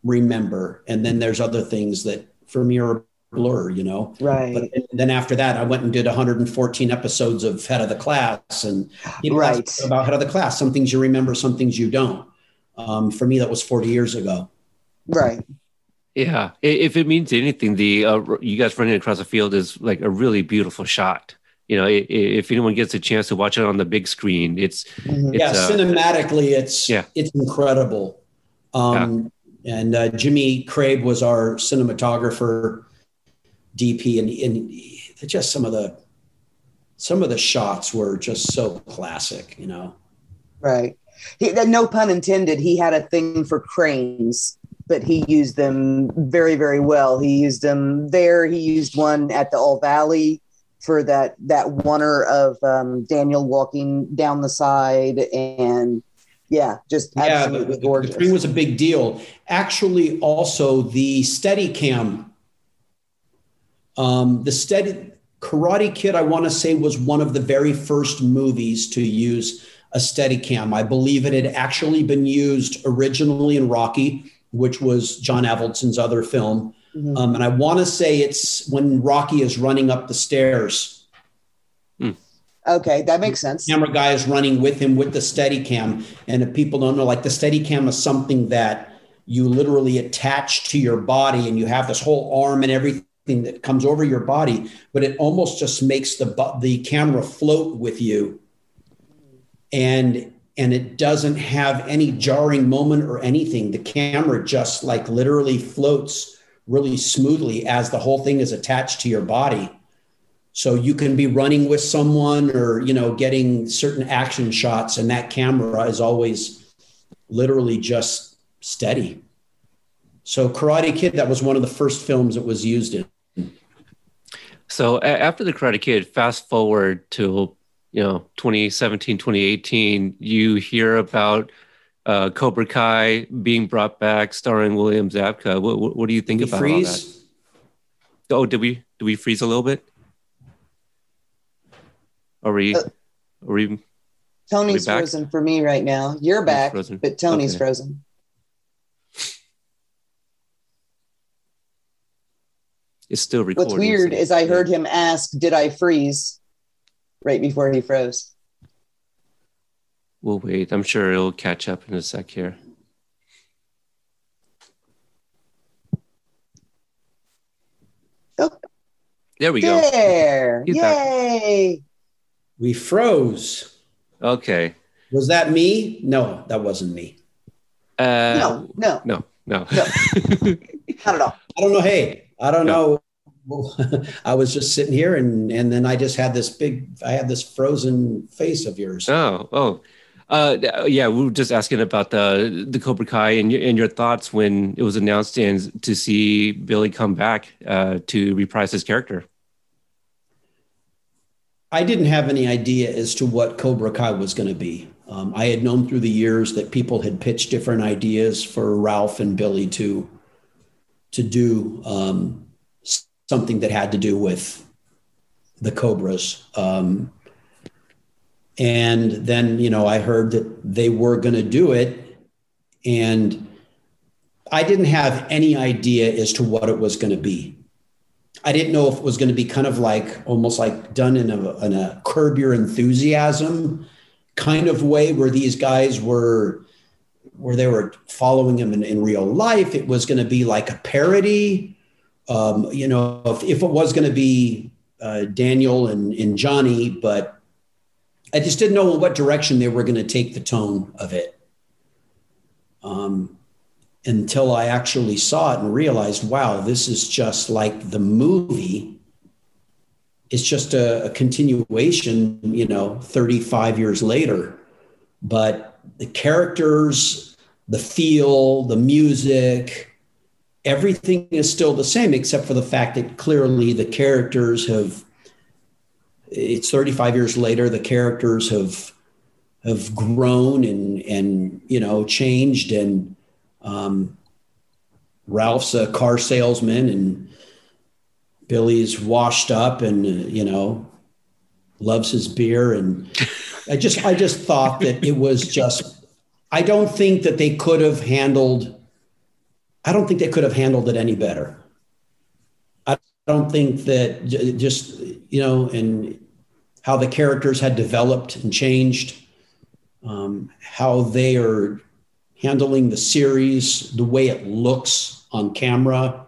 remember. And then there's other things that for me are blur, you know. Right. But then after that, I went and did 114 episodes of Head of the Class, and people Right. about Head of the Class. Some things you remember, some things you don't. Um, for me, that was 40 years ago. Right. Yeah, if it means anything, the uh, you guys running across the field is like a really beautiful shot. You know, i- i- if anyone gets a chance to watch it on the big screen, it's Mhm. It's, yeah, uh, cinematically, it's Yeah. it's incredible. Um, And uh, Jimmy Crabe was our cinematographer, DP, and, and just some of the some of the shots were just so classic. You know, Right. He, no pun intended. He had a thing for cranes, but he used them very, very well. He used them there. He used one at the All Valley for that that oner of um, Daniel walking down the side, and yeah, just yeah, the, absolutely the, the crane was a big deal. Actually, also the Steadicam, um, the steady Karate Kid, I want to say was one of the very first movies to use a Steadicam. I believe it had actually been used originally in Rocky, which was John Avildsen's other film. Mhm. Um, and I want to say it's when Rocky is running up the stairs. okay, that makes sense. camera guy is running with him with the Steadicam. And if people don't know, like the Steadicam is something that you literally attach to your body, and you have this whole arm and everything that comes over your body, but it almost just makes the the camera float with you, and and it doesn't have any jarring moment or anything. The camera just like literally floats really smoothly as the whole thing is attached to your body. So you can be running with someone or you know getting certain action shots and that camera is always literally just steady. So karate kid that was one of the first films it was used in so a- after the Karate Kid. Fast forward to you know 2017, 2018, you hear about uh, Cobra Kai being brought back, starring William Zabka. What, what, what do you think We about all that? freeze Oh, did we did we freeze a little bit? Are we? Uh, Are we? Tony's back? frozen for me right now. You're back, but Tony's Okay. frozen. It's still recording. What's weird so- is I heard him ask, "Did I freeze?" Right before he froze. We'll wait. I'm sure it'll catch up in a sec here. Oh. There we go. There! He's back. Yay! we froze Okay. was that me no that wasn't me Uh, no, no, no, no. [LAUGHS] not at all. i don't know hey i don't know [LAUGHS] i was just sitting here and and then i just had this big i had this frozen face of yours oh, oh. Uh, yeah, we were just asking about the the Cobra Kai and your, and your thoughts when it was announced and to see Billy come back uh, to reprise his character. I didn't have any idea as to what Cobra Kai was going to be. Um, I had known through the years that people had pitched different ideas for Ralph and Billy to to do um, something that had to do with the Cobras. Um, and then, you know, I heard that they were going to do it, and I didn't have any idea as to what it was going to be. I didn't know if it was going to be kind of like almost like done in a, in a curb your enthusiasm kind of way where these guys were where they were following him in, in real life. It was going to be like a parody. Um, you know, if, if it was going to be uh, Daniel and, and Johnny, but I just didn't know in what direction they were going to take the tone of it. Um, until I actually saw it and realized, wow, this is just like the movie. It's just a, a continuation, you know, 35 years later. But the characters, the feel, the music, everything is still the same, except for the fact that clearly the characters have, it's 35 years later, the characters have have grown and and you know changed and um, Ralph's a car salesman and Billy's washed up and uh, you know loves his beer and [LAUGHS] I just I just thought that it was just I don't think that they could have handled I don't think they could have handled it any better. I don't think that just you know and how the characters had developed and changed um, how they are handling the series the way it looks on camera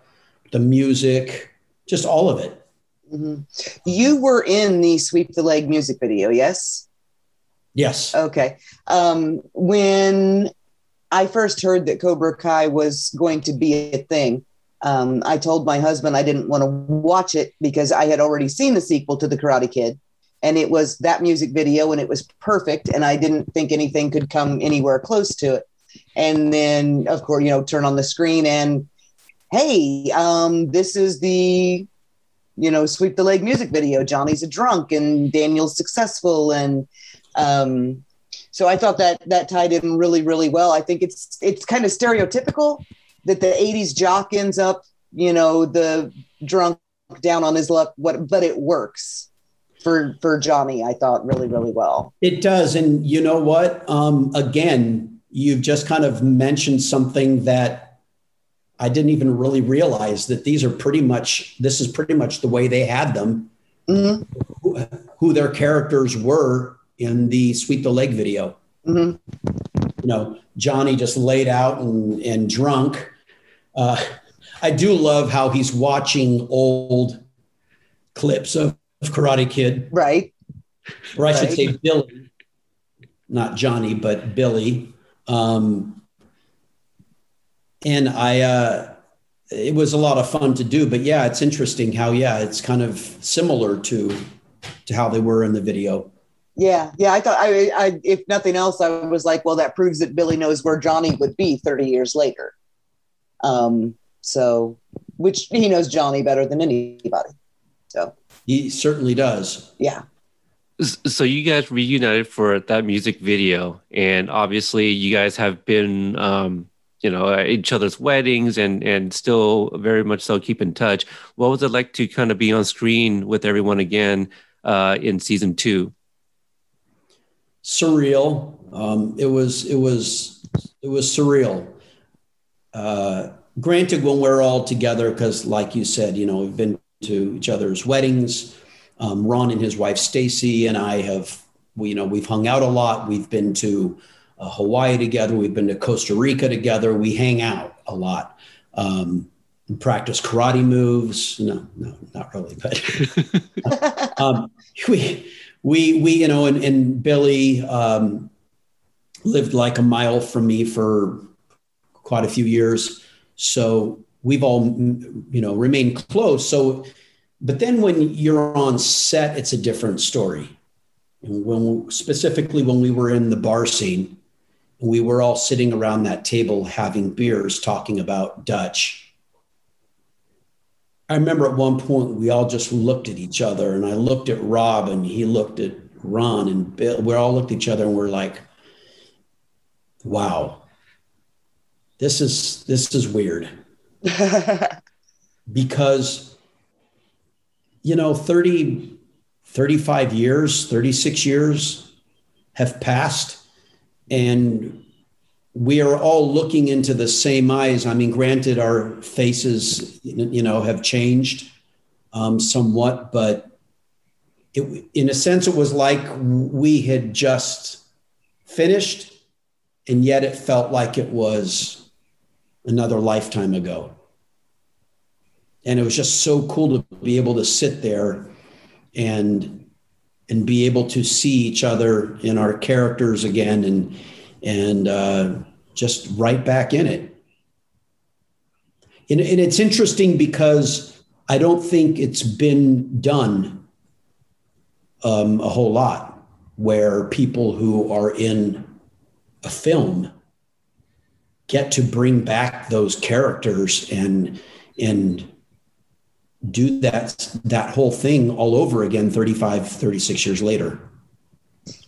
the music just all of it mm-hmm. you were in the sweep the leg music video yes yes okay um, when i first heard that cobra kai was going to be a thing um, I told my husband I didn't want to watch it because I had already seen the sequel to The Karate Kid, and it was that music video, and it was perfect, and I didn't think anything could come anywhere close to it. And then, of course, you know, turn on the screen and hey, um, this is the you know sweep the leg music video. Johnny's a drunk, and Daniel's successful, and um, so I thought that that tied in really, really well. I think it's it's kind of stereotypical that the 80s jock ends up, you know, the drunk down on his luck, what but it works for for Johnny, I thought really, really well. It does. And you know what? Um, again, you've just kind of mentioned something that I didn't even really realize that these are pretty much this is pretty much the way they had them. Mm-hmm. Who, who, their characters were in the Sweep the Leg video. Mm-hmm. You know, Johnny just laid out and, and drunk uh, I do love how he's watching old clips of, of Karate Kid. Right. Or I right. should say Billy, not Johnny, but Billy. Um, and I, uh, it was a lot of fun to do, but yeah, it's interesting how, yeah, it's kind of similar to, to how they were in the video. Yeah, yeah. I thought I, I, if nothing else, I was like, well, that proves that Billy knows where Johnny would be 30 years later. Um, so, which he knows Johnny better than anybody. So he certainly does. Yeah. So you guys reunited for that music video, and obviously you guys have been, um, you know, at each other's weddings, and and still very much so keep in touch. What was it like to kind of be on screen with everyone again uh, in season two? Surreal. Um, it was. It was. It was surreal. Uh, granted, when we're all together, because like you said, you know, we've been to each other's weddings. Um, Ron and his wife Stacy and I have, we, you know, we've hung out a lot. We've been to uh, Hawaii together. We've been to Costa Rica together. We hang out a lot. Um, practice karate moves. No, no, not really, but [LAUGHS] [LAUGHS] um, we, we, we, you know, and, and Billy um, lived like a mile from me for quite a few years. So we've all, you know, remained close. So, but then when you're on set, it's a different story. And when specifically when we were in the bar scene, we were all sitting around that table having beers, talking about Dutch. I remember at one point we all just looked at each other, and I looked at Rob, and he looked at Ron, and Bill. We all looked at each other, and we're like, "Wow, this is this is weird [LAUGHS] because you know 30 35 years 36 years have passed and we are all looking into the same eyes i mean granted our faces you know have changed um, somewhat but it, in a sense it was like we had just finished and yet it felt like it was another lifetime ago. And it was just so cool to be able to sit there and and be able to see each other in our characters again and and uh, just right back in it. And, and it's interesting because I don't think it's been done um, a whole lot where people who are in a film get to bring back those characters and and do that that whole thing all over again 35 36 years later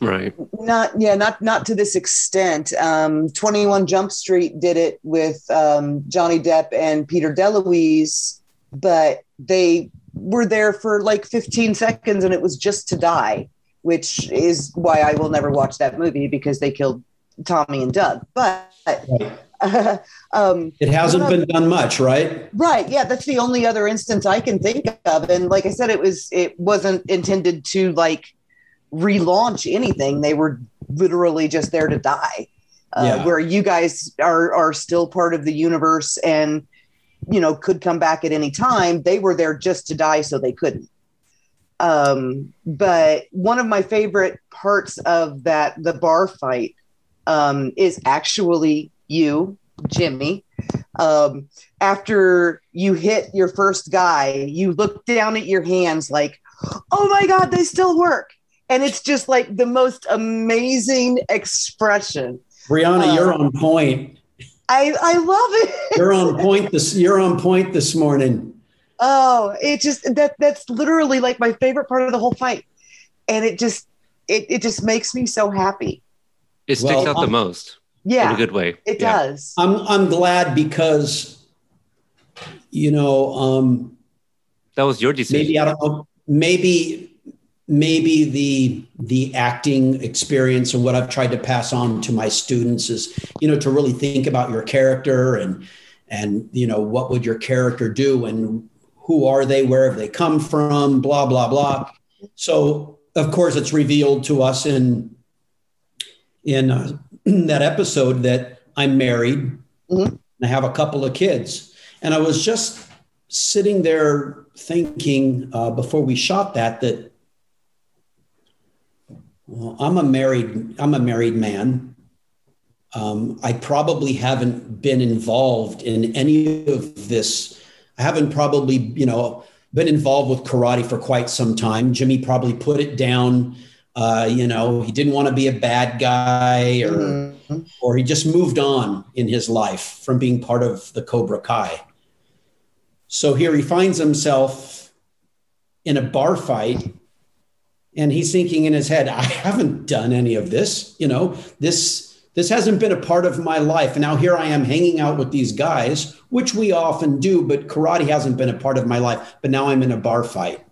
right not yeah not not to this extent um 21 jump street did it with um johnny depp and peter deluise but they were there for like 15 seconds and it was just to die which is why i will never watch that movie because they killed tommy and doug but right [LAUGHS] um, it hasn't been done much, right? Right. Yeah, that's the only other instance I can think of. And like I said, it was it wasn't intended to like relaunch anything. They were literally just there to die. Uh, yeah. Where you guys are are still part of the universe and you know could come back at any time. They were there just to die, so they couldn't. Um, but one of my favorite parts of that the bar fight um, is actually you, Jimmy. Um, after you hit your first guy, you look down at your hands like, oh my God, they still work. And it's just like the most amazing expression. Brianna, you're um, on point. I, I love it. You're on [LAUGHS] point this you're on point this morning. Oh, it just that that's literally like my favorite part of the whole fight. And it just it, it just makes me so happy. It sticks well, out the most. Yeah. In a good way. It yeah. does. I'm I'm glad because you know, um that was your decision. Maybe I don't know. Maybe maybe the the acting experience and what I've tried to pass on to my students is, you know, to really think about your character and and you know what would your character do and who are they where have they come from blah blah blah so of course it's revealed to us in in uh, [CLEARS THROAT] that episode that I'm married mm-hmm. and I have a couple of kids. And I was just sitting there thinking uh, before we shot that that well, I'm a married I'm a married man. Um, I probably haven't been involved in any of this. I haven't probably you know been involved with karate for quite some time. Jimmy probably put it down uh, you know, he didn't want to be a bad guy, or mm-hmm. or he just moved on in his life from being part of the Cobra Kai. So here he finds himself in a bar fight, and he's thinking in his head, "I haven't done any of this. You know, this this hasn't been a part of my life. And now here I am hanging out with these guys, which we often do, but karate hasn't been a part of my life. But now I'm in a bar fight."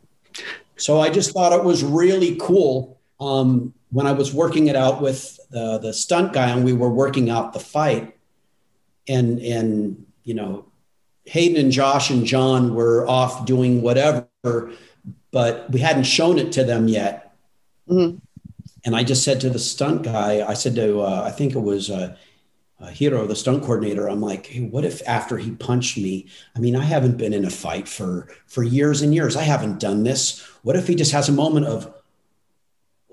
So I just thought it was really cool um, when I was working it out with the, the stunt guy and we were working out the fight, and and you know, Hayden and Josh and John were off doing whatever, but we hadn't shown it to them yet. Mm-hmm. And I just said to the stunt guy, I said to uh, I think it was. Uh, uh, Hiro, the stunt coordinator, I'm like, hey, what if after he punched me? I mean, I haven't been in a fight for for years and years. I haven't done this. What if he just has a moment of,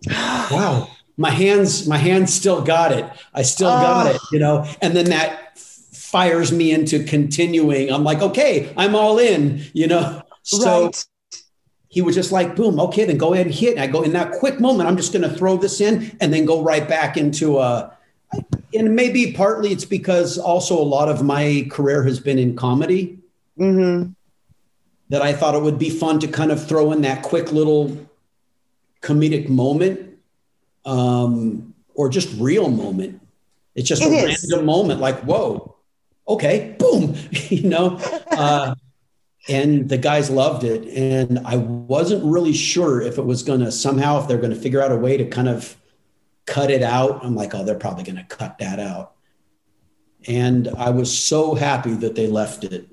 [SIGHS] wow, my hands, my hands still got it. I still oh. got it, you know, and then that fires me into continuing. I'm like, okay, I'm all in, you know. So right. He was just like, boom, okay, then go ahead and hit. And I go in that quick moment, I'm just going to throw this in and then go right back into a. And maybe partly it's because also a lot of my career has been in comedy. Mm-hmm. That I thought it would be fun to kind of throw in that quick little comedic moment um, or just real moment. It's just it a is. random moment, like, whoa, okay, boom, [LAUGHS] you know. Uh, and the guys loved it. And I wasn't really sure if it was going to somehow, if they're going to figure out a way to kind of cut it out. I'm like, oh, they're probably going to cut that out. And I was so happy that they left it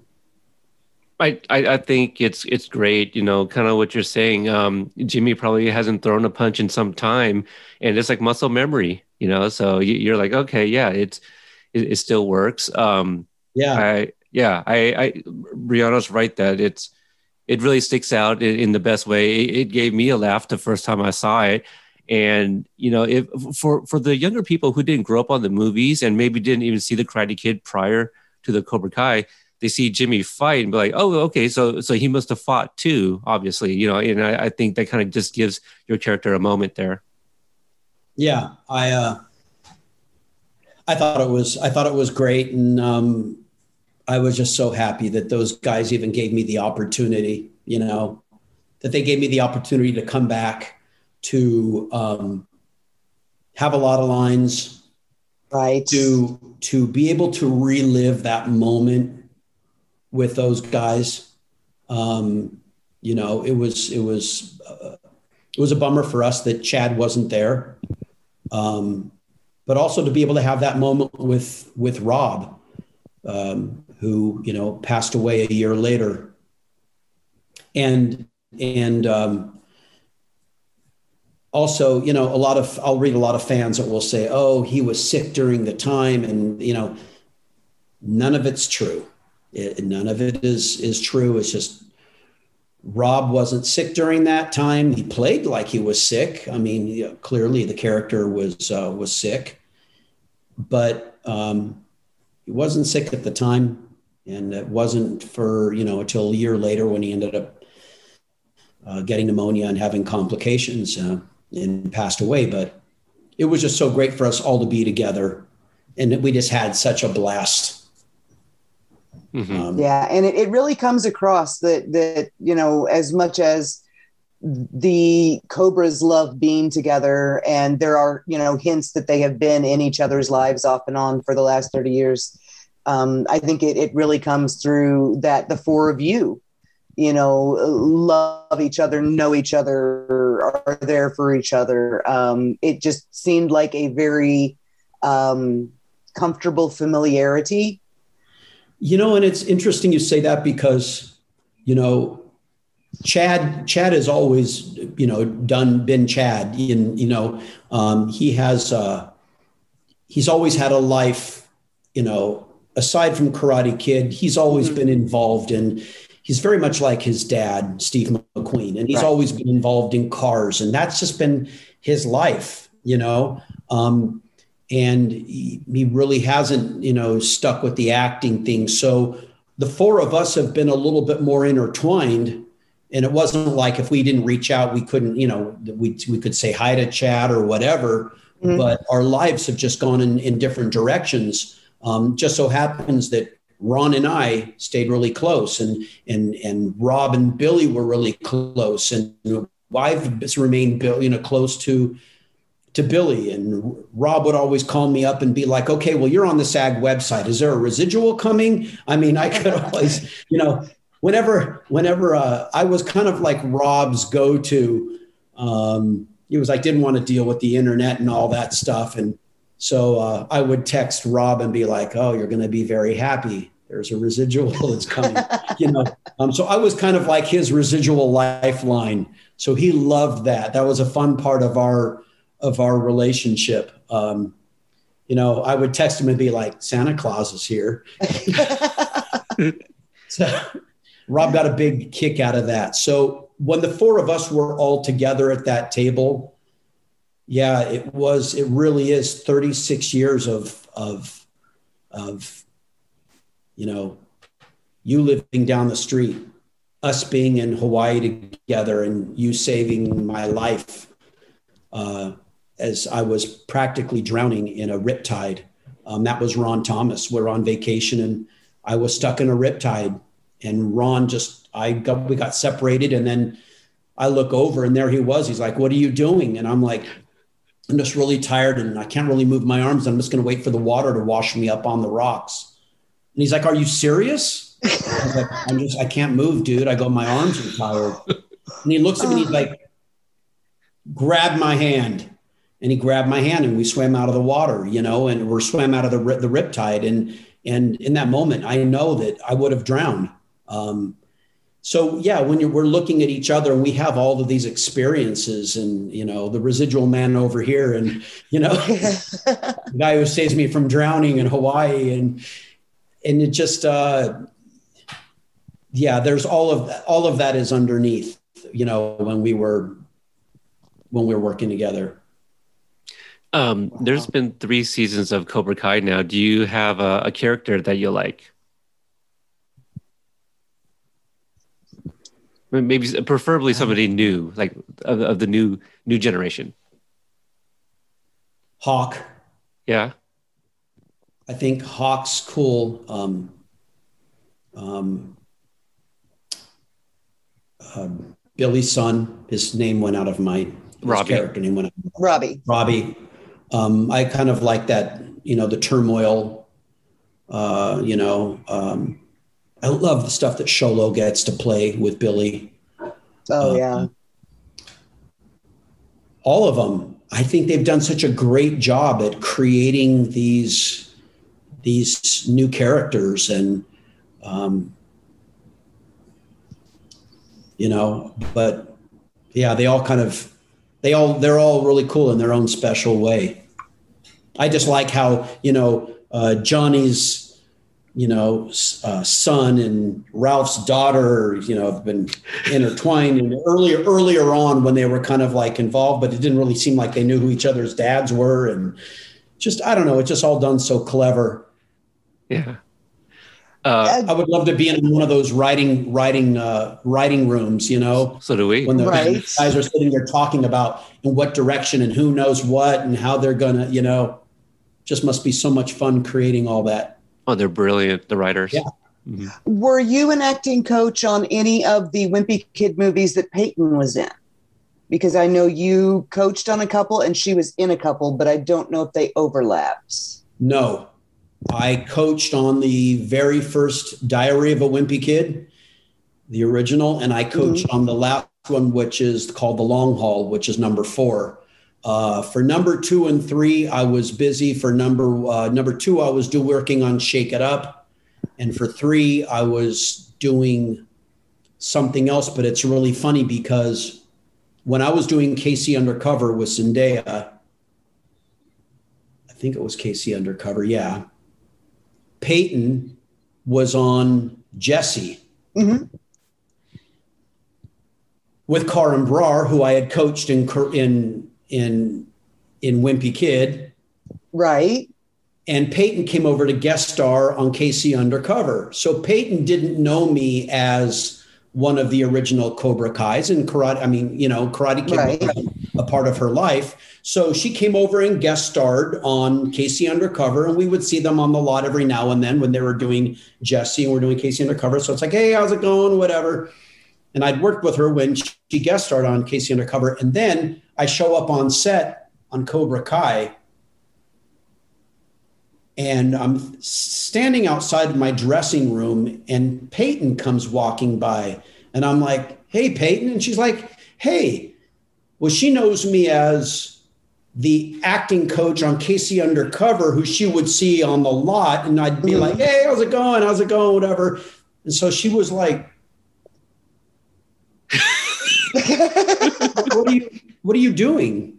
I, I, think it's it's great, you know, kind of what you're saying. Um, Jimmy probably hasn't thrown a punch in some time, and it's like muscle memory, you know. So you're like, okay, yeah, it's it, it still works. Um, yeah, I yeah, I, I Brianna's right that it's it really sticks out in, the best way. It, it, gave me a laugh the first time I saw it, and you know, if for for the younger people who didn't grow up on the movies and maybe didn't even see the Karate Kid prior to the Cobra Kai they see Jimmy fight and be like, oh, okay, so so he must have fought too, obviously, you know. And I, I think that kind of just gives your character a moment there. Yeah, I uh, I thought it was I thought it was great, and um, I was just so happy that those guys even gave me the opportunity, you know, that they gave me the opportunity to come back to um, have a lot of lines, right? To to be able to relive that moment with those guys. Um, you know, it was it was uh, it was a bummer for us that Chad wasn't there, um, but also to be able to have that moment with with Rob. um, who you know passed away a year later, and and um, also you know a lot of I'll read a lot of fans that will say, oh, he was sick during the time, and you know, none of it's true. It, none of it is is true. It's just Rob wasn't sick during that time. He played like he was sick. I mean, you know, clearly the character was uh, was sick, but um, he wasn't sick at the time, and it wasn't for you know until a year later when he ended up uh, getting pneumonia and having complications uh, and passed away. But it was just so great for us all to be together, and we just had such a blast Mm-hmm. Um, yeah, and it, it really comes across that that you know as much as the cobras love being together and there are you know hints that they have been in each other's lives off and on for the last 30 years um, i think it, it really comes through that the four of you you know love each other know each other are there for each other um, it just seemed like a very um, comfortable familiarity you know, and it's interesting you say that because, you know, Chad Chad has always, you know, done been Chad. In you know, um, he has uh, he's always had a life, you know, aside from Karate Kid, he's always mm-hmm. been involved in. He's very much like his dad, Steve McQueen, and he's right. always been involved in cars, and that's just been his life, you know. Um, and he, he really hasn't, you know, stuck with the acting thing. So the four of us have been a little bit more intertwined and it wasn't like if we didn't reach out we couldn't you know we, we could say hi to chad or whatever mm-hmm. but our lives have just gone in, in different directions um, just so happens that ron and i stayed really close and and and rob and billy were really close and i've remained you know close to to Billy and Rob would always call me up and be like, okay, well, you're on the SAG website. Is there a residual coming? I mean, I could always, you know, whenever, whenever uh, I was kind of like Rob's go-to, um, he was like, didn't want to deal with the internet and all that stuff. And so uh, I would text Rob and be like, oh, you're going to be very happy. There's a residual [LAUGHS] that's coming, you know? Um, so I was kind of like his residual lifeline. So he loved that. That was a fun part of our, of our relationship. Um, you know, I would text him and be like, Santa Claus is here. [LAUGHS] so Rob got a big kick out of that. So when the four of us were all together at that table, yeah, it was, it really is 36 years of, of, of, you know, you living down the street, us being in Hawaii together and you saving my life. Uh, as I was practically drowning in a riptide. Um, that was Ron Thomas. We're on vacation and I was stuck in a riptide. And Ron just, I got, we got separated. And then I look over and there he was. He's like, What are you doing? And I'm like, I'm just really tired and I can't really move my arms. I'm just going to wait for the water to wash me up on the rocks. And he's like, Are you serious? I like, I'm just, I can't move, dude. I go, My arms are tired. And he looks at me and he's like, Grab my hand and he grabbed my hand and we swam out of the water, you know, and we're swam out of the the riptide. And and in that moment, I know that I would have drowned. Um, so yeah, when you're, we're looking at each other and we have all of these experiences, and you know, the residual man over here, and you know, [LAUGHS] the guy who saves me from drowning in Hawaii, and and it just, uh, yeah, there's all of that, all of that is underneath, you know, when we were when we were working together. Um, wow. There's been three seasons of Cobra Kai now. Do you have a, a character that you like? Maybe preferably somebody new, like of, of the new new generation. Hawk. Yeah. I think Hawk's cool. Um, um, uh, Billy's son, his name went out of my Robbie. character name went out. Robbie. Robbie. Um, I kind of like that, you know, the turmoil. Uh, you know, um, I love the stuff that Xolo gets to play with Billy. Oh yeah. Um, all of them. I think they've done such a great job at creating these these new characters and um, you know but yeah they all kind of they all they're all really cool in their own special way i just like how you know uh, johnny's you know uh, son and ralph's daughter you know have been intertwined and earlier earlier on when they were kind of like involved but it didn't really seem like they knew who each other's dads were and just i don't know it's just all done so clever Yeah. uh, I would love to be in one of those writing writing uh, writing rooms, you know, So do we. when the Right. guys are sitting there talking about in what direction and who knows what and how they're gonna, you know, just must be so much fun creating all that. Oh, they're brilliant. The writers. Yeah. Mhm. Were you an acting coach on any of the Wimpy Kid movies that Peyton was in? Because I know you coached on a couple and she was in a couple, but I don't know if they overlapped. No, I coached on the very first Diary of a Wimpy Kid, the original, and I coached on the last one, which is called The Long Haul, which is number four. Uh, for number two and three, I was busy. For number uh, number two, I was do working on Shake It Up, and for three, I was doing something else. But it's really funny because when I was doing KC Undercover with Zendaya, I think it was KC Undercover, yeah. Peyton was on Jessie Mhm. with Karan Brar, who I had coached in in in in Wimpy Kid, Right. and Peyton came over to guest star on KC Undercover. So Peyton didn't know me as one of the original Cobra Kai's and karate. I mean, you know, Karate Kid Right. was a part of her life. So she came over and guest starred on KC Undercover, and we would see them on the lot every now and then when they were doing Jessie and we're doing KC Undercover. So it's like, hey, how's it going? Whatever. And I'd worked with her when she guest starred on KC Undercover, and then I show up on set on Cobra Kai, and I'm standing outside my dressing room, and Peyton comes walking by, and I'm like, "Hey, Peyton," and she's like, "Hey." Well, she knows me as the acting coach on KC Undercover, who she would see on the lot, and I'd be like, "Hey, how's it going? How's it going? Whatever." And so she was like, [LAUGHS] "What are you? What are you doing?"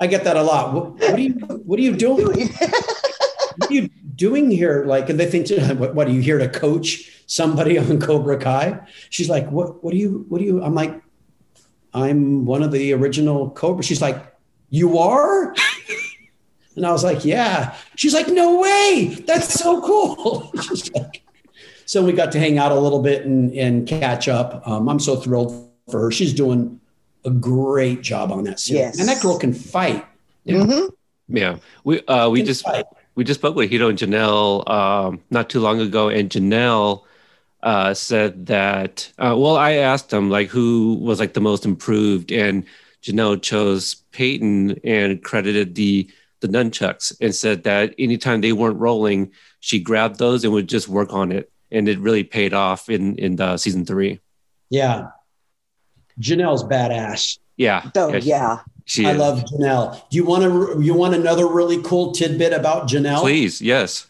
I get that a lot. What, what are you? What are you doing? what are you doing here? Like, and they think, [LAUGHS] what, what are you here to coach somebody on Cobra Kai? She's like, what, what do you, what do you, I'm like, I'm one of the original Cobra. She's like, you are? And I was like, yeah. She's like, no way. That's so cool. [LAUGHS] She's like, so we got to hang out a little bit and, and catch up. Um, I'm so thrilled for her. She's doing a great job on that series. Yes. And that girl can fight. Mhm. Yeah. We uh we just fight. we just spoke with Hiro and Jahnel um, not too long ago, and Jahnel uh, said that. Uh, well, I asked them like who was like the most improved, and Jahnel chose Peyton and credited the the nunchucks and said that anytime they weren't rolling, she grabbed those and would just work on it, and it really paid off in in the season three. Yeah. Jahnel's badass. Yeah. Oh, she- yeah. She I is. love Jahnel. Do you want to you want another really cool tidbit about Jahnel? Please, yes.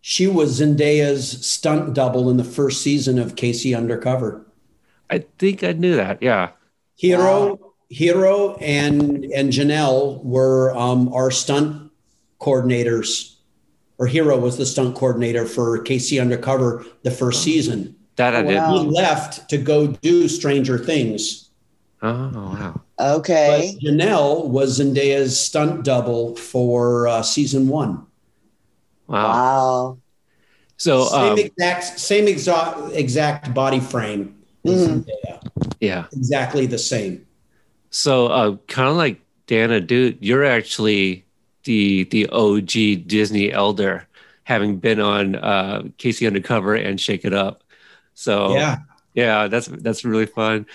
She was Zendaya's stunt double in the first season of KC Undercover. I think I knew that. Yeah. Hiro, Hiro, and and Jahnel were um, our stunt coordinators. Or Hiro was the stunt coordinator for KC Undercover the first season. That I did. Wow. He left to go do Stranger Things. Oh wow. Okay. But Jahnel was Zendaya's stunt double for uh, season one. Wow. Wow. So same um, exact same exact exact body frame as. Zendaya. yeah. Exactly the same. So uh, kind of like Dana, dude, you're actually the the OG Disney elder, having been on uh, KC Undercover and Shake It Up. So yeah. yeah, that's that's really fun.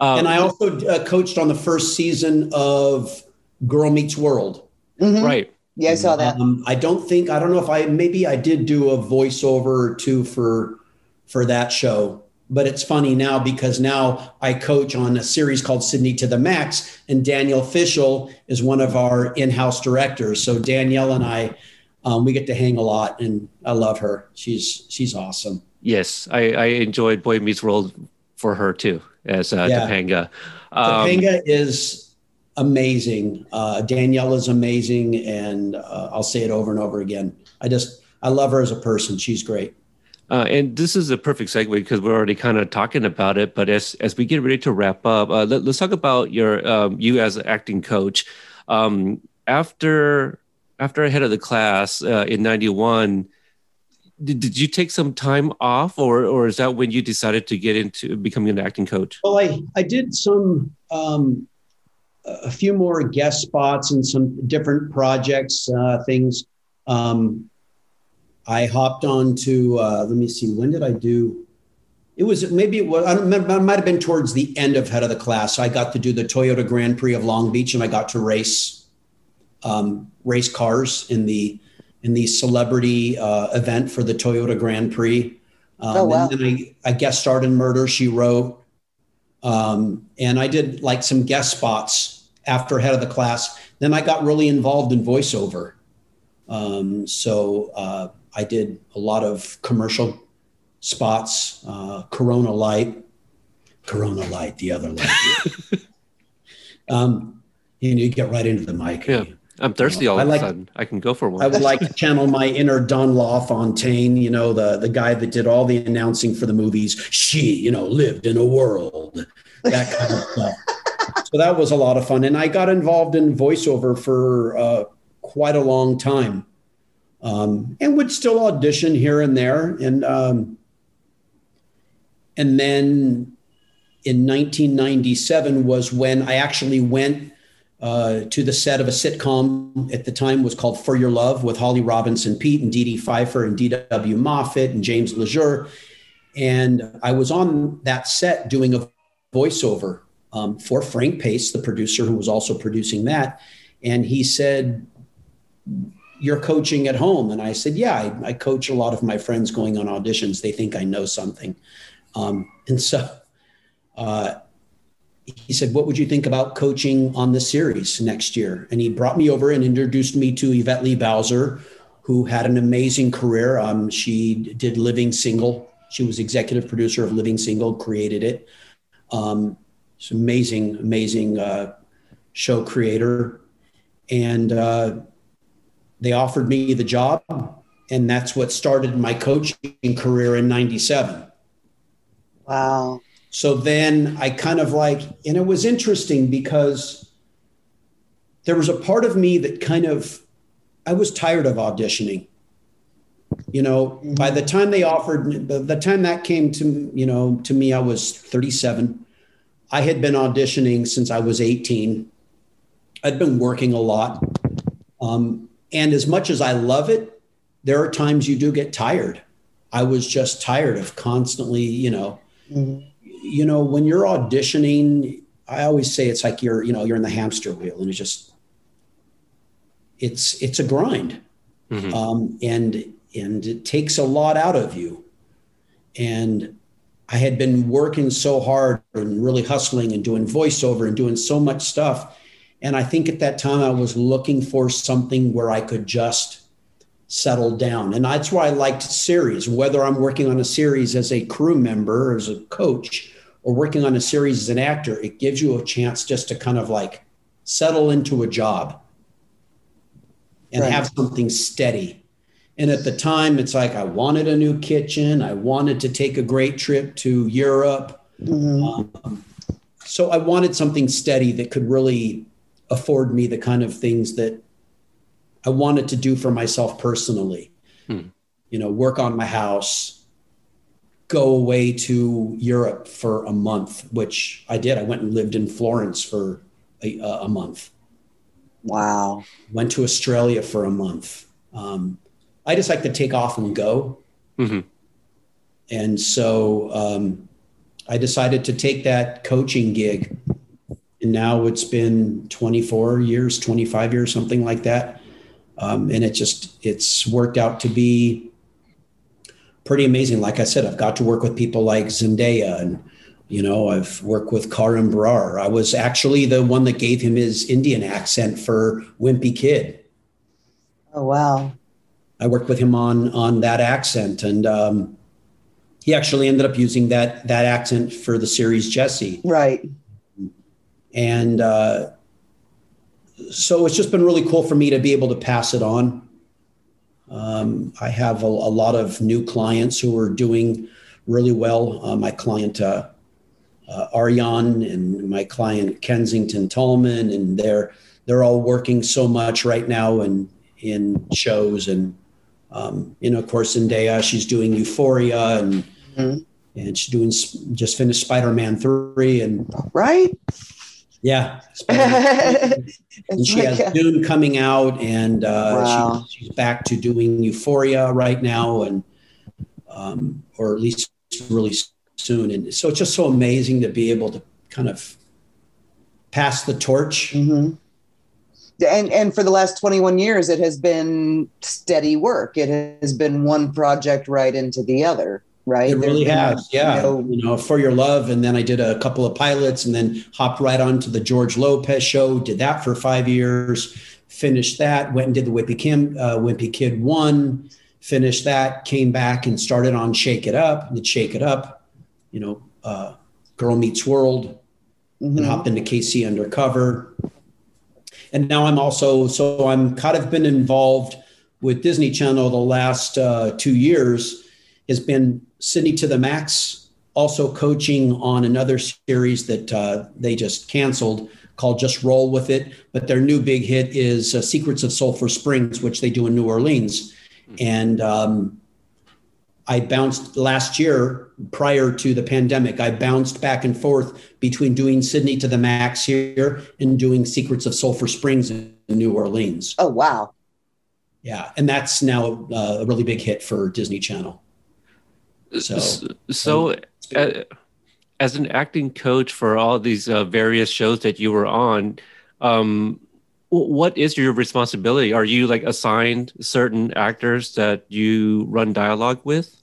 Um, and I also uh, coached on the first season of Girl Meets World. Mhm. right. Yeah, I saw that. Um, I don't think I don't know if I maybe I did do a voiceover or two for for that show. But it's funny now because now I coach on a series called Sydney to the Max, and Danielle Fishel is one of our in-house directors. So Danielle and I um, we get to hang a lot, and I love her. She's she's awesome. Yes, I, I enjoyed Boy Meets World for her too as uh, yeah. Topanga. Um, Topanga is amazing. Uh, Danielle is amazing, and uh, I'll say it over and over again. I just I love her as a person. She's great. Uh, and this is a perfect segue because we're already kind of talking about it. But as as we get ready to wrap up, uh, let, us talk about your um, you as an acting coach. Um, after after head of the class uh, in '91, did, did you take some time off, or or is that when you decided to get into becoming an acting coach? Well, I I did some um, a few more guest spots and some different projects, uh, things. Um, I hopped on to, uh, let me see, when did I do? It was maybe it was, I don't remember, it might have been towards the end of head of the class. I got to do the Toyota Grand Prix of Long Beach and I got to race, um, race cars in the, in the celebrity uh, event for the Toyota Grand Prix. Um, oh, wow. And then I, I guest starred in Murder, She Wrote. Um, and I did like some guest spots after head of the class. Then I got really involved in voiceover. Um, so, uh, I did a lot of commercial spots, uh, Corona Light, Corona Light, the other light. [LAUGHS] um, and you get right into the mic. Yeah. I'm thirsty all I of like, a sudden. I can go for one. I would like to channel my inner Don LaFontaine, you know, the the guy that did all the announcing for the movies. She, you know, lived in a world, that kind of stuff. [LAUGHS] So that was a lot of fun, and I got involved in voiceover for uh, quite a long time um, and would still audition here and there. And um, and then in 1997 was when I actually went uh, to the set of a sitcom at the time was called For Your Love with Holly Robinson Peete and Dee Dee Pfeiffer and D.W. Moffett and James Lesure. And I was on that set doing a voiceover um, for Frank Pace, the producer who was also producing that. And he said, you're coaching at home. And I said, yeah, I, I, coach a lot of my friends going on auditions. They think I know something. Um, and so uh, he said, what would you think about coaching on the series next year? And he brought me over and introduced me to Yvette Lee Bowser, who had an amazing career. Um, she did Living Single. She was executive producer of Living Single, created it. Um, it's amazing, amazing uh, show creator. And uh, they offered me the job, and that's what started my coaching career in 97. Wow. So then I kind of like, and it was interesting because there was a part of me that kind of, I was tired of auditioning. You know, mm-hmm. by the time they offered, the, the time that came to, you know, to me, I was 37. I had been auditioning since I was 18. I'd been working a lot. Um, and as much as I love it, there are times you do get tired. I was just tired of constantly, you know, mm-hmm. You know, when you're auditioning, I always say it's like you're, you know, you're in the hamster wheel and it's just, it's, it's a grind. Mm-hmm. Um, and, and it takes a lot out of you. And I had been working so hard and really hustling and doing voiceover and doing so much stuff and I think at that time I was looking for something where I could just settle down. And that's why I liked series, whether I'm working on a series as a crew member, or as a coach, or working on a series as an actor, it gives you a chance just to kind of like settle into a job and right. have something steady. And at the time, it's like I wanted a new kitchen. I wanted to take a great trip to Europe. Mm-hmm. Um, so I wanted something steady that could really afford me the kind of things that I wanted to do for myself personally. Hmm. You know, work on my house, go away to Europe for a month, which I did. I went and lived in Florence for a, a month. Wow. Went to Australia for a month. Um, I just like to take off and go. Mm-hmm. And so um, I decided to take that coaching gig and now it's been 24 years 25 years something like that um, and it just it's worked out to be pretty amazing like i said i've got to work with people like zendaya and you know i've worked with Karan brar i was actually the one that gave him his indian accent for wimpy kid oh wow I worked with him on on that accent, and um, he actually ended up using that that accent for the series Jessie. Right. And uh, so it's just been really cool for me to be able to pass it on. Um, I have a, a, lot of new clients who are doing really well. Uh, my client uh, uh, Aryan and my client Kensington Tallman, and they're they're all working so much right now in in shows and um, you know of course Zendaya she's doing Euphoria and mm-hmm. and she's doing just finished Spider Man three and right yeah. [LAUGHS] and she has Dune coming out, and uh, wow. she, she's back to doing Euphoria right now, and um, or at least really soon. And so it's just so amazing to be able to kind of pass the torch. Mm-hmm. And and for the last 21 years, it has been steady work. It has been one project right into the other right? It really has, yeah. You know, you know, for your love, and then I did a couple of pilots, and then hopped right onto the George Lopez show. Did that for five years. Finished that. Went and did the Wimpy Kim, uh, Wimpy Kid one. Finished that. Came back and started on Shake It Up. Did Shake It Up. You know, uh, Girl Meets World. Mm-hmm. And hopped into KC Undercover. And now I'm also so I'm kind of been involved with Disney Channel the last uh, two years. Has been Sydney to the Max, also coaching on another series that uh, they just canceled called Just Roll With It. But their new big hit is uh, Secrets of Sulphur Springs, which they do in New Orleans. And um, I bounced last year prior to the pandemic. I bounced back and forth between doing Sydney to the Max here and doing Secrets of Sulphur Springs in New Orleans. Oh, wow. Yeah. And that's now uh, a really big hit for Disney Channel. So, so uh, as an acting coach for all these uh, various shows that you were on, um, what is your responsibility? Are you like assigned certain actors that you run dialogue with?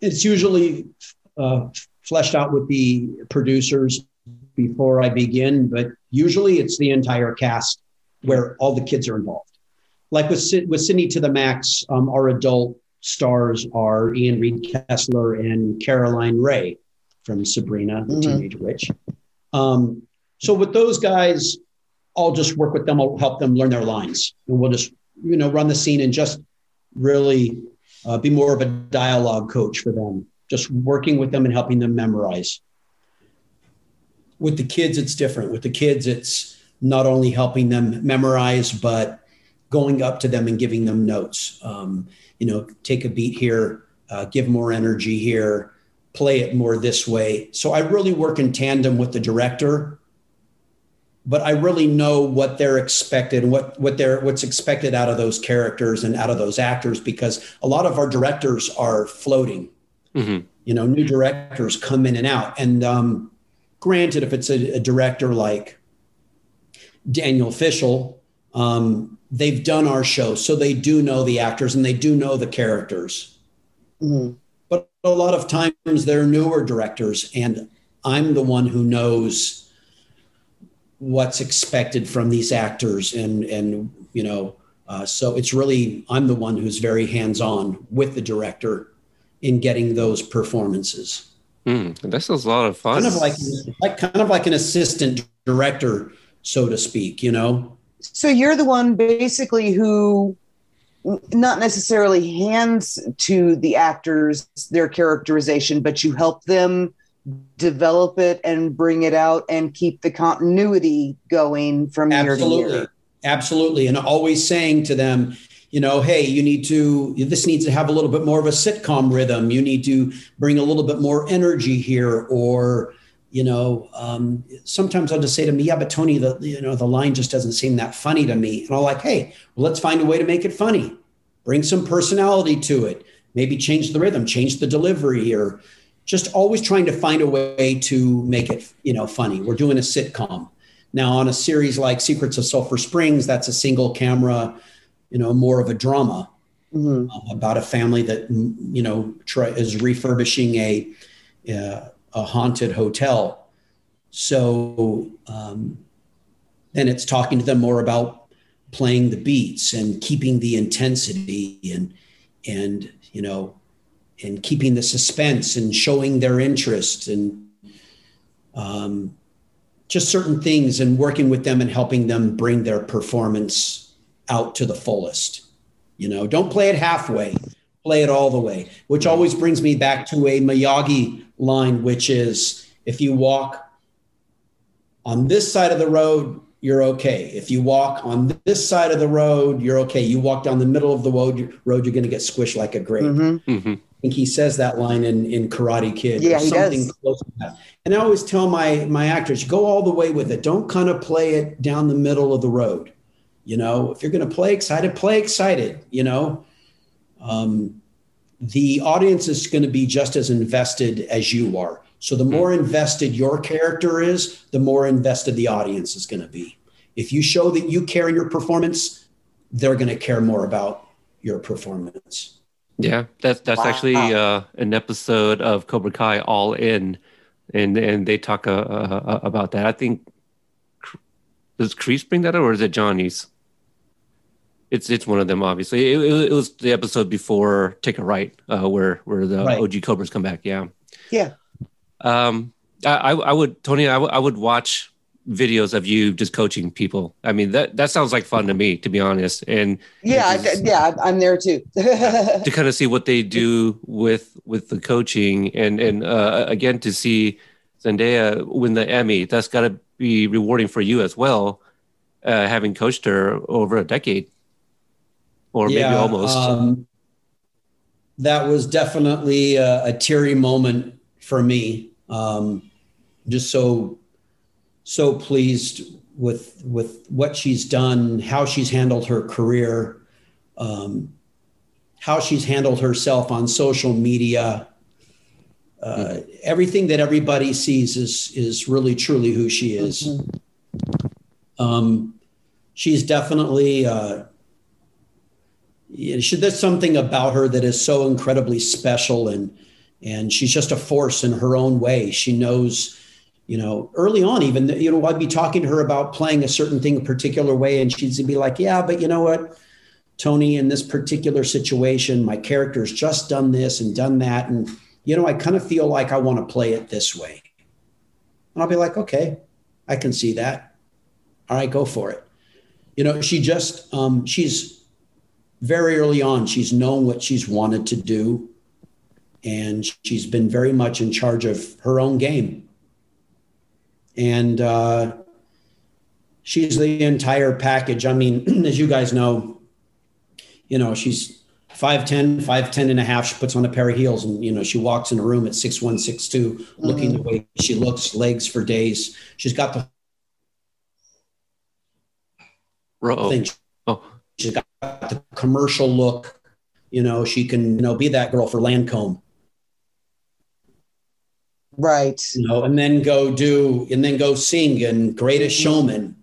It's usually uh, fleshed out with the producers before I begin, but usually it's the entire cast where all the kids are involved. Like with with Sydney to the Max, um, our adult stars are Ian Reed Kessler and Caroline Rhea from Sabrina, the mm-hmm. Teenage Witch. Um, so with those guys, I'll just work with them. I'll help them learn their lines, and we'll just you know run the scene and just really uh, be more of a dialogue coach for them. Just working with them and helping them memorize. With the kids, it's different. With the kids, it's not only helping them memorize, but going up to them and giving them notes. Um, you know, take a beat here, uh, give more energy here, play it more this way. So I really work in tandem with the director, but I really know what they're expected and what what they're what's expected out of those characters and out of those actors because a lot of our directors are floating. Mm-hmm. You know, new directors come in and out, and um, granted, if it's a, a director like Danielle Fishel, um, they've done our show, so they do know the actors and they do know the characters. Mm-hmm. But a lot of times they're newer directors, and I'm the one who knows what's expected from these actors, and and you know, uh, so it's really I'm the one who's very hands on with the director in getting those performances. Mm, this is a lot of fun. Kind of like, like kind of like an assistant director, so to speak. You know. So you're the one basically who not necessarily hands to the actors their characterization, but you help them develop it and bring it out and keep the continuity going from Absolutely. year to year. Absolutely. And always saying to them, you know, hey, you need to, this needs to have a little bit more of a sitcom rhythm. You need to bring a little bit more energy here, or, you know, um, sometimes I'll just say to me, yeah, but Tony, the you know the line just doesn't seem that funny to me, and I'm like, hey, well, let's find a way to make it funny. Bring some personality to it. Maybe change the rhythm, change the delivery, or just always trying to find a way to make it you know funny. We're doing a sitcom now on a series like Secrets of Sulphur Springs. That's a single camera, you know, more of a drama mm-hmm. uh, about a family that you know try, is refurbishing a. Uh, a haunted hotel. So um, then it's talking to them more about playing the beats and keeping the intensity and and you know and keeping the suspense and showing their interest and um, just certain things and working with them and helping them bring their performance out to the fullest you know don't play it halfway play it all the way which always brings me back to a miyagi line which is if you walk on this side of the road you're okay. If you walk on this side of the road, you're okay. You walk down the middle of the road, road you're going to get squished like a grape. Mm-hmm. Mm-hmm. I think he says that line in, in Karate Kid. Yeah, he something does. close to that. And I always tell my my actors, go all the way with it. Don't kind of play it down the middle of the road. You know, if you're going to play excited, play excited. You know, um, the audience is going to be just as invested as you are. So the more invested your character is, the more invested the audience is going to be. If you show that you care in your performance, they're going to care more about your performance. Yeah, that's that's wow. actually uh, an episode of Cobra Kai All In, and and they talk uh, uh, about that. I think does Kreese bring that up, or is it Johnny's? It's it's one of them, obviously. It, it, it was the episode before Take a Right, uh, where where the right. OG Cobras come back. Yeah, yeah. Um, I, I would Tony, I, w- I would watch videos of you just coaching people. I mean that that sounds like fun to me, to be honest. And yeah, just, yeah, I'm there too. [LAUGHS] to kind of see what they do with with the coaching, and and uh, again to see Zendaya win the Emmy. That's got to be rewarding for you as well, uh, having coached her over a decade, or yeah, maybe almost. Um, that was definitely a, a teary moment for me. Um, just so so pleased with with what she's done, how she's handled her career, um, how she's handled herself on social media. Uh, mm-hmm. Everything that everybody sees is is really truly who she is. Mm-hmm. Um, she's definitely. Uh, she, there's something about her that is so incredibly special and and she's just a force in her own way. She knows, you know, early on, even, you know, I'd be talking to her about playing a certain thing a particular way, and she'd be like, yeah, but you know what, Tony, in this particular situation, my character's just done this and done that. And, you know, I kind of feel like I want to play it this way. And I'll be like, okay, I can see that. All right, go for it. You know, she just, um, she's very early on, she's known what she's wanted to do and she's been very much in charge of her own game. And uh, she's the entire package. I mean, [CLEARS THROAT] as you guys know, you know, she's 5'10, 5'10 and a half. She puts on a pair of heels and, you know, she walks in a room at 6'1, 6'2, mm-hmm. looking the way she looks, legs for days. She's got the Uh-oh. thing. She's got the commercial look. You know, she can, you know, be that girl for Lancome right you know and then go do and then go sing and greatest mm-hmm. showman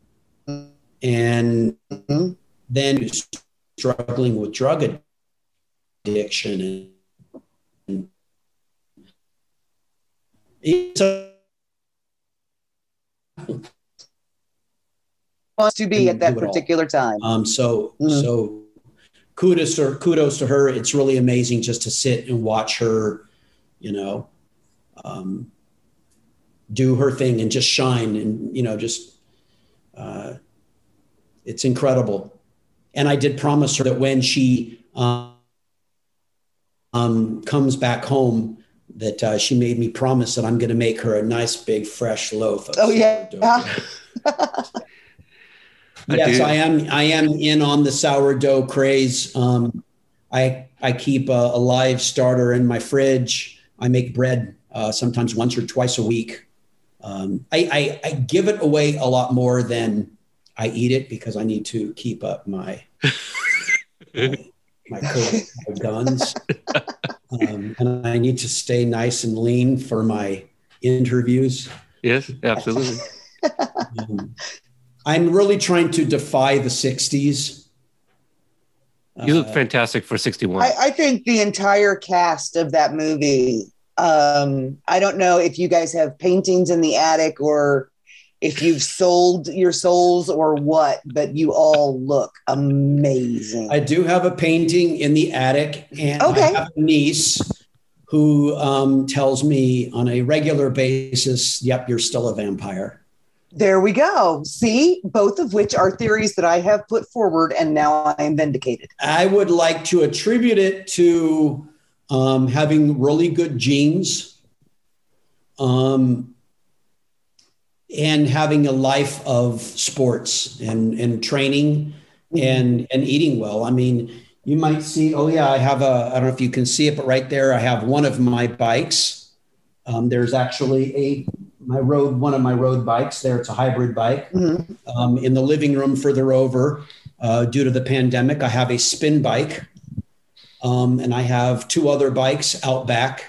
and mm-hmm. then struggling with drug addiction and, it's a, wants to be at that particular time. Um so mm-hmm. so kudos to kudos to her. It's really amazing just to sit and watch her you know um, do her thing and just shine and you know just uh, it's incredible. And i did promise her that when she um, um, comes back home that uh, she made me promise that i'm going to make her a nice big fresh loaf oh yeah [LAUGHS] yes I, I, am i am in on the sourdough craze um, i i keep a, a live starter in my fridge i make bread uh, sometimes once or twice a week. Um, I, I, I, give it away a lot more than I eat it because I need to keep up my [LAUGHS] my, my, my guns, um, and I need to stay nice and lean for my interviews. Yes, absolutely. um, I'm really trying to defy the '60s. You look uh, fantastic for 61. I, I think the entire cast of that movie um, I don't know if you guys have paintings in the attic or if you've sold your souls or what, but you all look amazing. I do have a painting in the attic, and Okay. I have a niece who um, tells me on a regular basis, "Yep, you're still a vampire." There we go. See, both of which are theories that I have put forward, and now I am vindicated. I would like to attribute it to um, having really good genes, um, and having a life of sports and and training and and eating well. I mean, you might see. Oh yeah, I have a. I don't know if you can see it, but right there, I have one of my bikes. Um, there's actually a my road one of my road bikes there. It's a hybrid bike. Mhm. Um, in the living room further over, uh, due to the pandemic, I have a spin bike, um, and I have two other bikes out back.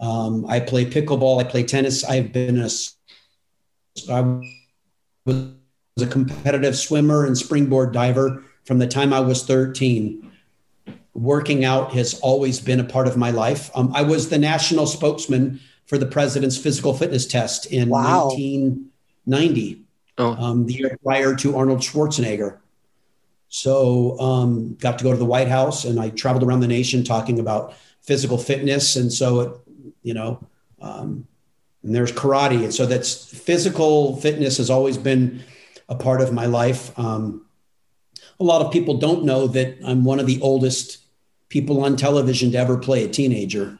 Um, I play pickleball. I play tennis. I've been a, I was a competitive swimmer and springboard diver from the time I was 13. Working out has always been a part of my life. Um, I was the national spokesman for the president's physical fitness test in Wow. 1990 Oh, um, the year prior to Arnold Schwarzenegger. So um, got to go to the White House, and I traveled around the nation talking about physical fitness. And so, it, you know, um, and there's karate, and so that's physical fitness has always been a part of my life. Um, a lot of people don't know that I'm one of the oldest people on television to ever play a teenager.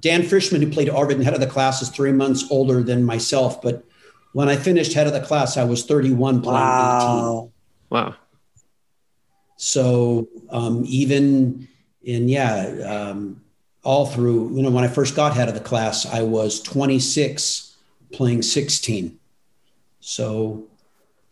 Dan Frischman, who played Arvid and head of the class, is three months older than myself, but when I finished head of the class, I was 31 playing 18. Wow. wow. So um, even in, yeah, um, all through, you know, when I first got head of the class, I was 26 playing 16. So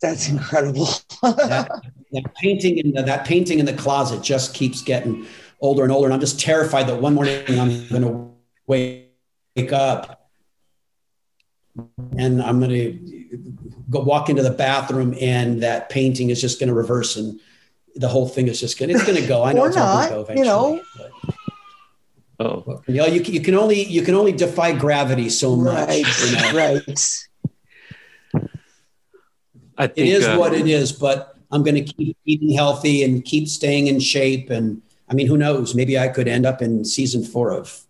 That's incredible. [LAUGHS] that, that painting in the, that painting in the closet just keeps getting older and older. And I'm just terrified that one morning I'm going to wake, wake up and I'm going to go walk into the bathroom and that painting is just going to reverse and the whole thing is just going to, it's going to go. I know it's not, going to go you know. eventually. Oh, But, you know, you, can- you can only, you can only defy gravity so much. right. you know? Right. I think is uh, what it is, but I'm going to keep eating healthy and keep staying in shape. And I mean, who knows? Maybe I could end up in season four of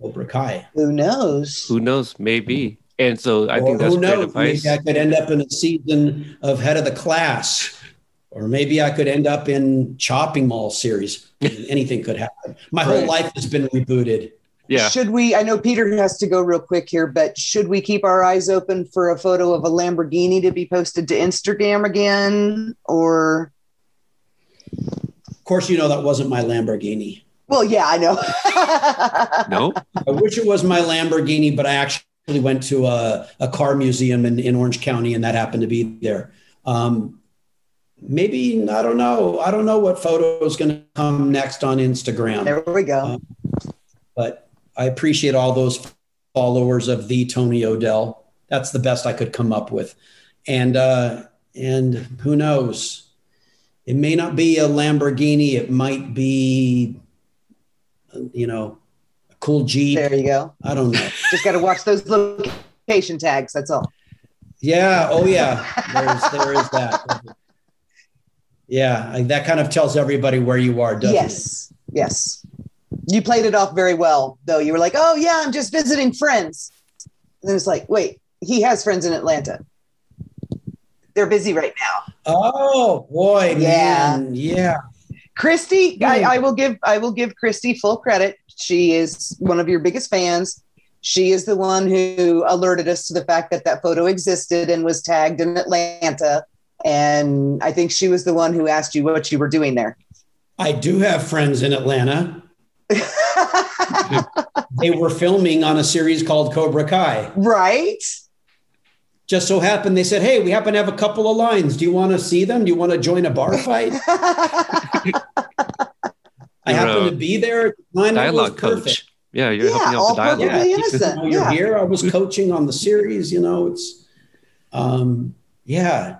Cobra Kai. Who knows? who knows? Maybe. And so I or think that's who great knows? advice. Maybe I could end up in a season of Head of the Class, or maybe I could end up in Chopping Mall series. [LAUGHS] Anything could happen. My whole Right. life has been rebooted. Yeah. Should we? I know Peter has to go real quick here, but should we keep our eyes open for a photo of a Lamborghini to be posted to Instagram again? Or, Of course, you know that wasn't my Lamborghini. Well, yeah, I know. [LAUGHS] No. I wish it was my Lamborghini, but I actually went to a, a car museum in, in Orange County and that happened to be there. Um, maybe, I don't know. I don't know what photo is going to come next on Instagram, There we go. but I appreciate all those followers of the Tony O'Dell. That's the best I could come up with. And, uh, and who knows? It may not be a Lamborghini. It might be, you know, a cool Jeep. There you go. I don't know. [LAUGHS] Just got to watch those location tags. That's all. Yeah. Oh, yeah. There's there is that. Yeah, I- that kind of tells everybody where you are, doesn't it? yes. Yes. You played it off very well, though. You were like, oh, yeah, I'm just visiting friends. And then it's like, wait, he has friends in Atlanta. They're busy right now. Oh boy, Yeah. man. Yeah. Christy, I, Hmm. I will give I will give Christy full credit. She is one of your biggest fans. She is the one who alerted us to the fact that that photo existed and was tagged in Atlanta. And I think she was the one who asked you what you were doing there. I do have friends in Atlanta. [LAUGHS] They were filming on a series called Cobra Kai. right? Just so happened they said, Hey, we happen to have a couple of lines. Do you want to see them? Do you want to join a bar fight? [LAUGHS] I You're happened to be there. Line Dialogue was perfect. coach. Yeah, you're Yeah, helping out with the dialogue. Yeah, innocent. You know, you're Yeah. here. I was coaching on the series. You know, it's, um, yeah,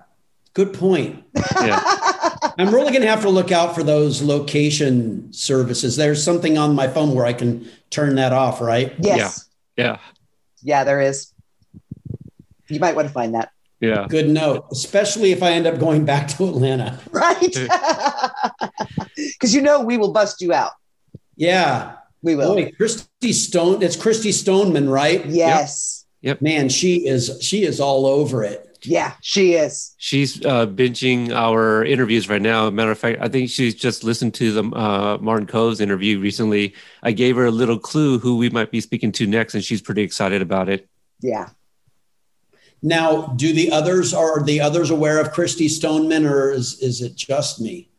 good point. Yeah. [LAUGHS] I'm really going to have to look out for those location services. There's something on my phone where I can turn that off, right? yes. Yeah. Yeah, there is. You might want to find that. Yeah. Good note, especially if I end up going back to Atlanta. Right. Because [LAUGHS] you know we will bust you out. Yeah. We will. Boy, Christy Stone. It's Christy Stoneman, right? yes. Yep. Man, she is she is all over it. Yeah, she is. She's uh, binging our interviews right now. Matter of fact, I think she's just listened to the uh, Martin Kove's interview recently. I gave her a little clue who we might be speaking to next, and she's pretty excited about it. Yeah. Now, do the others are the others aware of Christy Stoneman, or is is it just me?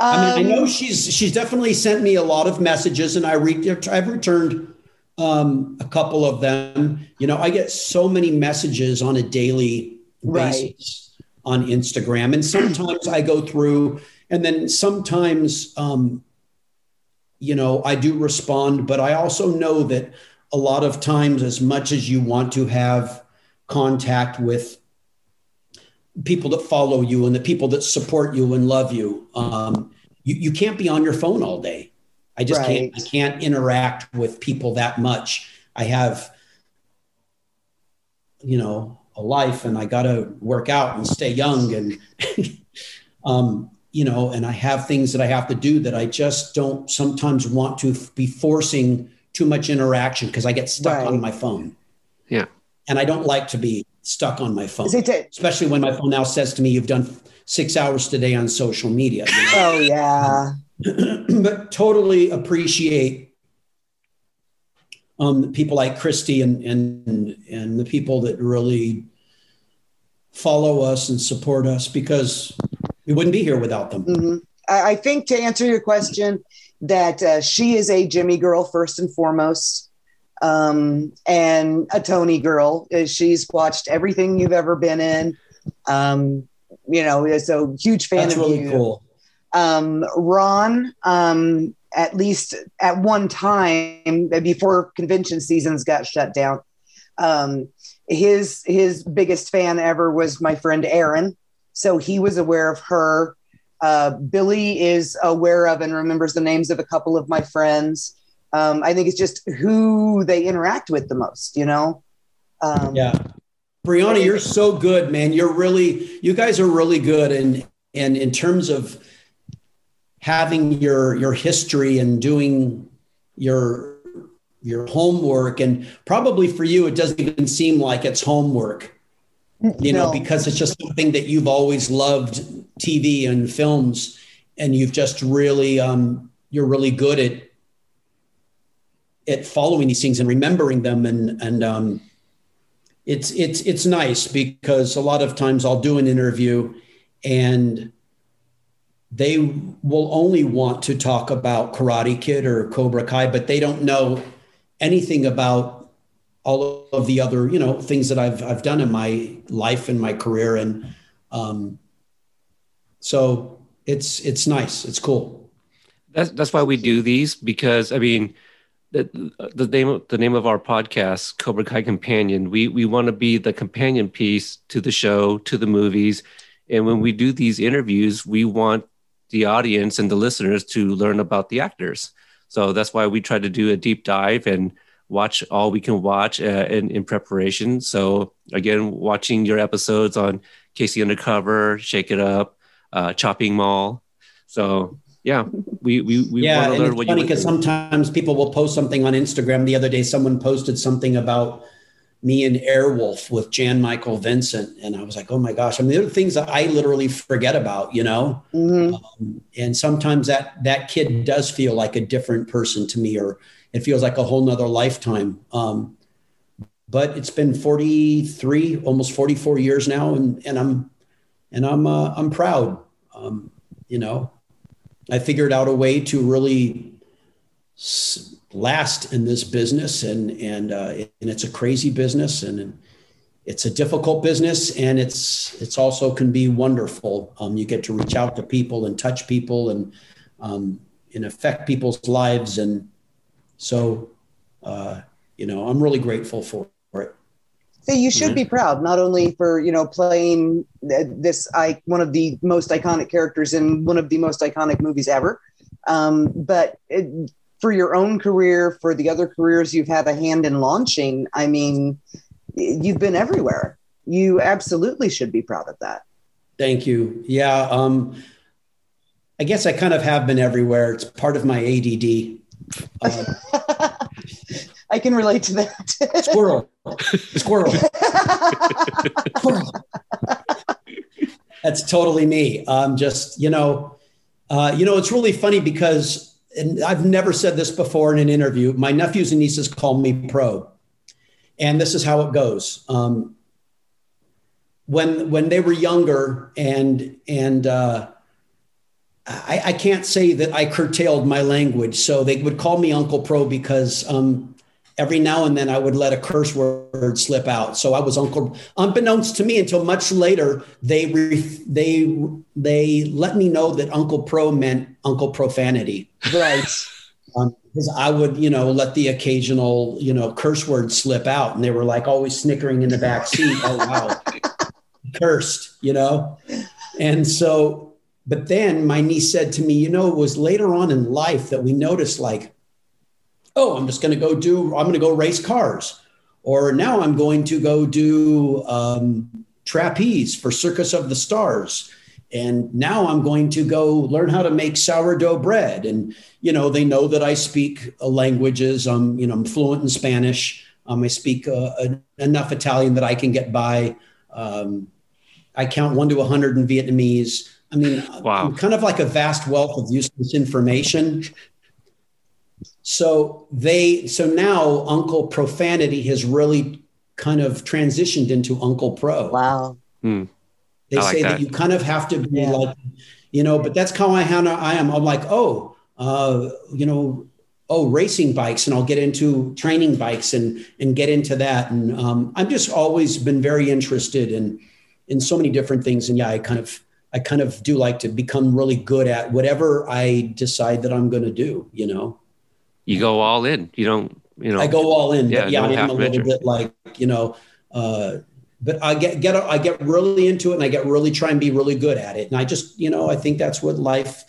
I mean, I know Um, she's she's definitely sent me a lot of messages, and I re- I've returned um, a couple of them. You know, I get so many messages on a daily Right. basis on Instagram, and sometimes I go through, and then sometimes, um, you know, I do respond, but I also know that a lot of times, as much as you want to have contact with people that follow you and the people that support you and love you. Um, you, you can't be on your phone all day. I just can't, I can't interact with people that much. I have, you know, a life and I got to work out and stay young and, [LAUGHS] um, you know, and I have things that I have to do that I just don't sometimes want to f- be forcing too much interaction because I get stuck on my phone. Yeah. And I don't like to be stuck on my phone especially when my phone now says to me, "You've done six hours today on social media." you [LAUGHS] oh yeah. know? [CLEARS THROAT] but totally appreciate um, people like Christy and and and the people that really follow us and support us because we wouldn't be here without them. Mhm. I, I think to answer your question, that uh, she is a Jimmy girl first and foremost, um, and a Tony girl. Uh, She's watched everything you've ever been in. Um, you know, so huge fan That's of really you. cool. um, Ron, um, at least at one time before convention seasons got shut down, um, his his biggest fan ever was my friend Aaron. So he was aware of her. Uh, Billy is aware of and remembers the names of a couple of my friends. Um, I think it's just who they interact with the most, you know. Um, Yeah. Brianna, you're so good, man. You're really, you guys are really good. And, and in terms of having your, your history and doing your, your homework, and probably for you, it doesn't even seem like it's homework, you know, No. because it's just something that you've always loved TV and films. And you've just really, um, you're really good at, at following these things and remembering them and, and, um, it's it's it's nice because a lot of times I'll do an interview and they will only want to talk about Karate Kid or Cobra Kai, but they don't know anything about all of the other you know things that I've I've done in my life and my career, and um, so it's it's nice, it's cool. That's that's why we do these because I mean, the the name of, the name of our podcast, Cobra Kai Companion. We we want to be the companion piece to the show, to the movies, and when we do these interviews, we want the audience and the listeners to learn about the actors. So that's why we try to do a deep dive and watch all we can watch uh, in, in preparation. So again, watching your episodes on KC Undercover, Shake It Up, uh, Chopping Mall. So yeah, we we, we yeah, want to and learn it's what funny because sometimes people will post something on Instagram. The other day, someone posted something about me and Airwolf with Jan Michael Vincent, and I was like, "Oh my gosh!" I mean, there are things that I literally forget about, you know. Mhm. Um, and sometimes that that kid does feel like a different person to me, or it feels like a whole nother lifetime. Um, but it's been 43, almost 44 years now, and and I'm and I'm uh, I'm proud. Um, you know, I figured out a way to really last in this business, and and uh, and it's a crazy business, and it's a difficult business, and it's it's also can be wonderful. Um, you get to reach out to people and touch people, and um, and affect people's lives, and so uh, you know, I'm really grateful for. So you should be proud, not only for you know playing this I one of the most iconic characters in one of the most iconic movies ever, um, but it, for your own career, for the other careers you've had a hand in launching. I mean, you've been everywhere. You absolutely should be proud of that. Thank you. Yeah. Um, I guess I kind of have been everywhere. It's part of my ADD. [LAUGHS] Uh, I can relate to that. squirrel, squirrel, [LAUGHS] squirrel. That's totally me. Um, just you know, uh, you know, it's really funny because, and I've never said this before in an interview. My nephews and nieces call me pro, and this is how it goes. Um, when when they were younger, and and uh, I, I, can't say that I curtailed my language, so they would call me Uncle Pro because um, every now and then I would let a curse word slip out. So I was Uncle, unbeknownst to me until much later, they they they let me know that Uncle Pro meant Uncle Profanity. Right. because [LAUGHS] um, I would, you know, let the occasional, you know, curse word slip out, and they were like always snickering in the back seat. oh wow, [LAUGHS] cursed, you know, and so. But then my niece said to me, you know, it was later on in life that we noticed like oh, I'm just going to go do, I'm going to go race cars. Or now I'm going to go do um, trapeze for Circus of the Stars. And now I'm going to go learn how to make sourdough bread. And, you know, they know that I speak uh, languages. I'm, you know, I'm fluent in Spanish. Um, I speak uh, enough Italian that I can get by. Um, I count one to 100 in Vietnamese. I mean, wow. I'm kind of like a vast wealth of useless information so they so now Uncle Profanity has really kind of transitioned into Uncle Pro. Wow. Hmm. They like say that. that. you kind of have to be yeah. like, you know, but that's how I, how I am. I'm like, oh, uh, you know, oh, racing bikes, and I'll get into training bikes and and get into that. And um, I've just always been very interested in in so many different things. And yeah, I kind of I kind of do like to become really good at whatever I decide that I'm going to do. You know you go all in. You don't, you know. I go all in, yeah, but yeah, I'm a little bit like, you know, uh, but I get get I get really into it, and I get really try and be really good at it. And I just, you know, I think that's what life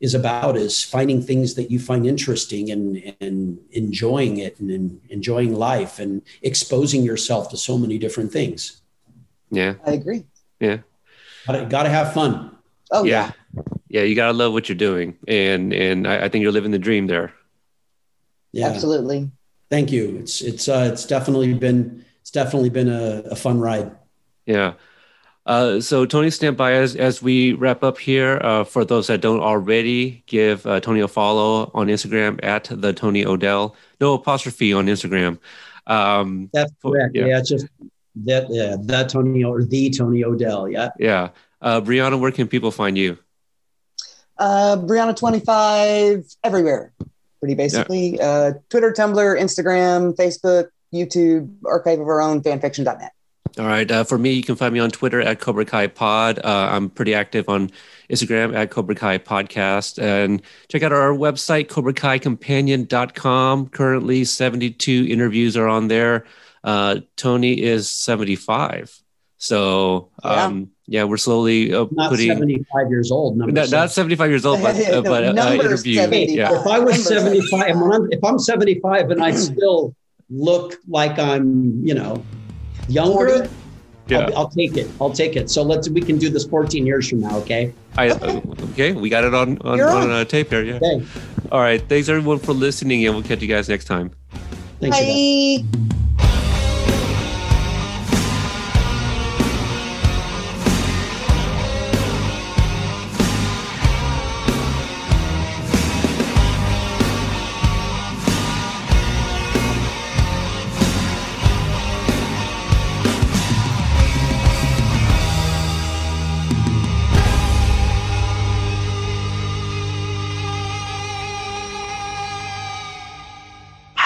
is about: is finding things that you find interesting and and enjoying it and, and enjoying life and exposing yourself to so many different things. Yeah, I agree. Yeah, got got to have fun. Oh yeah. yeah. yeah, you gotta love what you're doing, and and I, I think you're living the dream there. Yeah. Absolutely. Thank you. It's it's uh, it's definitely been it's definitely been a, a fun ride. Yeah. Uh, so Tony, stand by as as we wrap up here. Uh, for those that don't already, give uh, Tony a follow on Instagram at the Tony Odell. No apostrophe on Instagram. Um, That's correct. Yeah. yeah, just that. Yeah, that Tony or the Tony Odell. Yeah. Yeah. Uh, Brianna, where can people find you? Uh, Brianna twenty five everywhere pretty basically. Yeah. Uh, Twitter, Tumblr, Instagram, Facebook, YouTube, archive of our own, fanfiction.net. All right. Uh, for me, you can find me on Twitter at Cobra Kai Pod. Uh, I'm pretty active on Instagram at Cobra Kai Podcast. And check out our website, Cobra Kai Companion.com. Currently, 72 interviews are on there. Uh, Tony is 75. So, um, yeah, we're slowly uh, not putting 75 years old. Not, not, 75 years old, but, uh, but uh, interview. Yeah. If I was 75, I'm, if I'm 75 and I [CLEARS THROAT] still look like I'm, you know, younger, yeah. I'll, I'll, take it. I'll take it. So let's we can do this 14 years from now. Okay. I uh, okay. We got it on on, on, on tape here. Yeah. Okay. All right. Thanks everyone for listening, and we'll catch you guys next time. Thanks. Bye.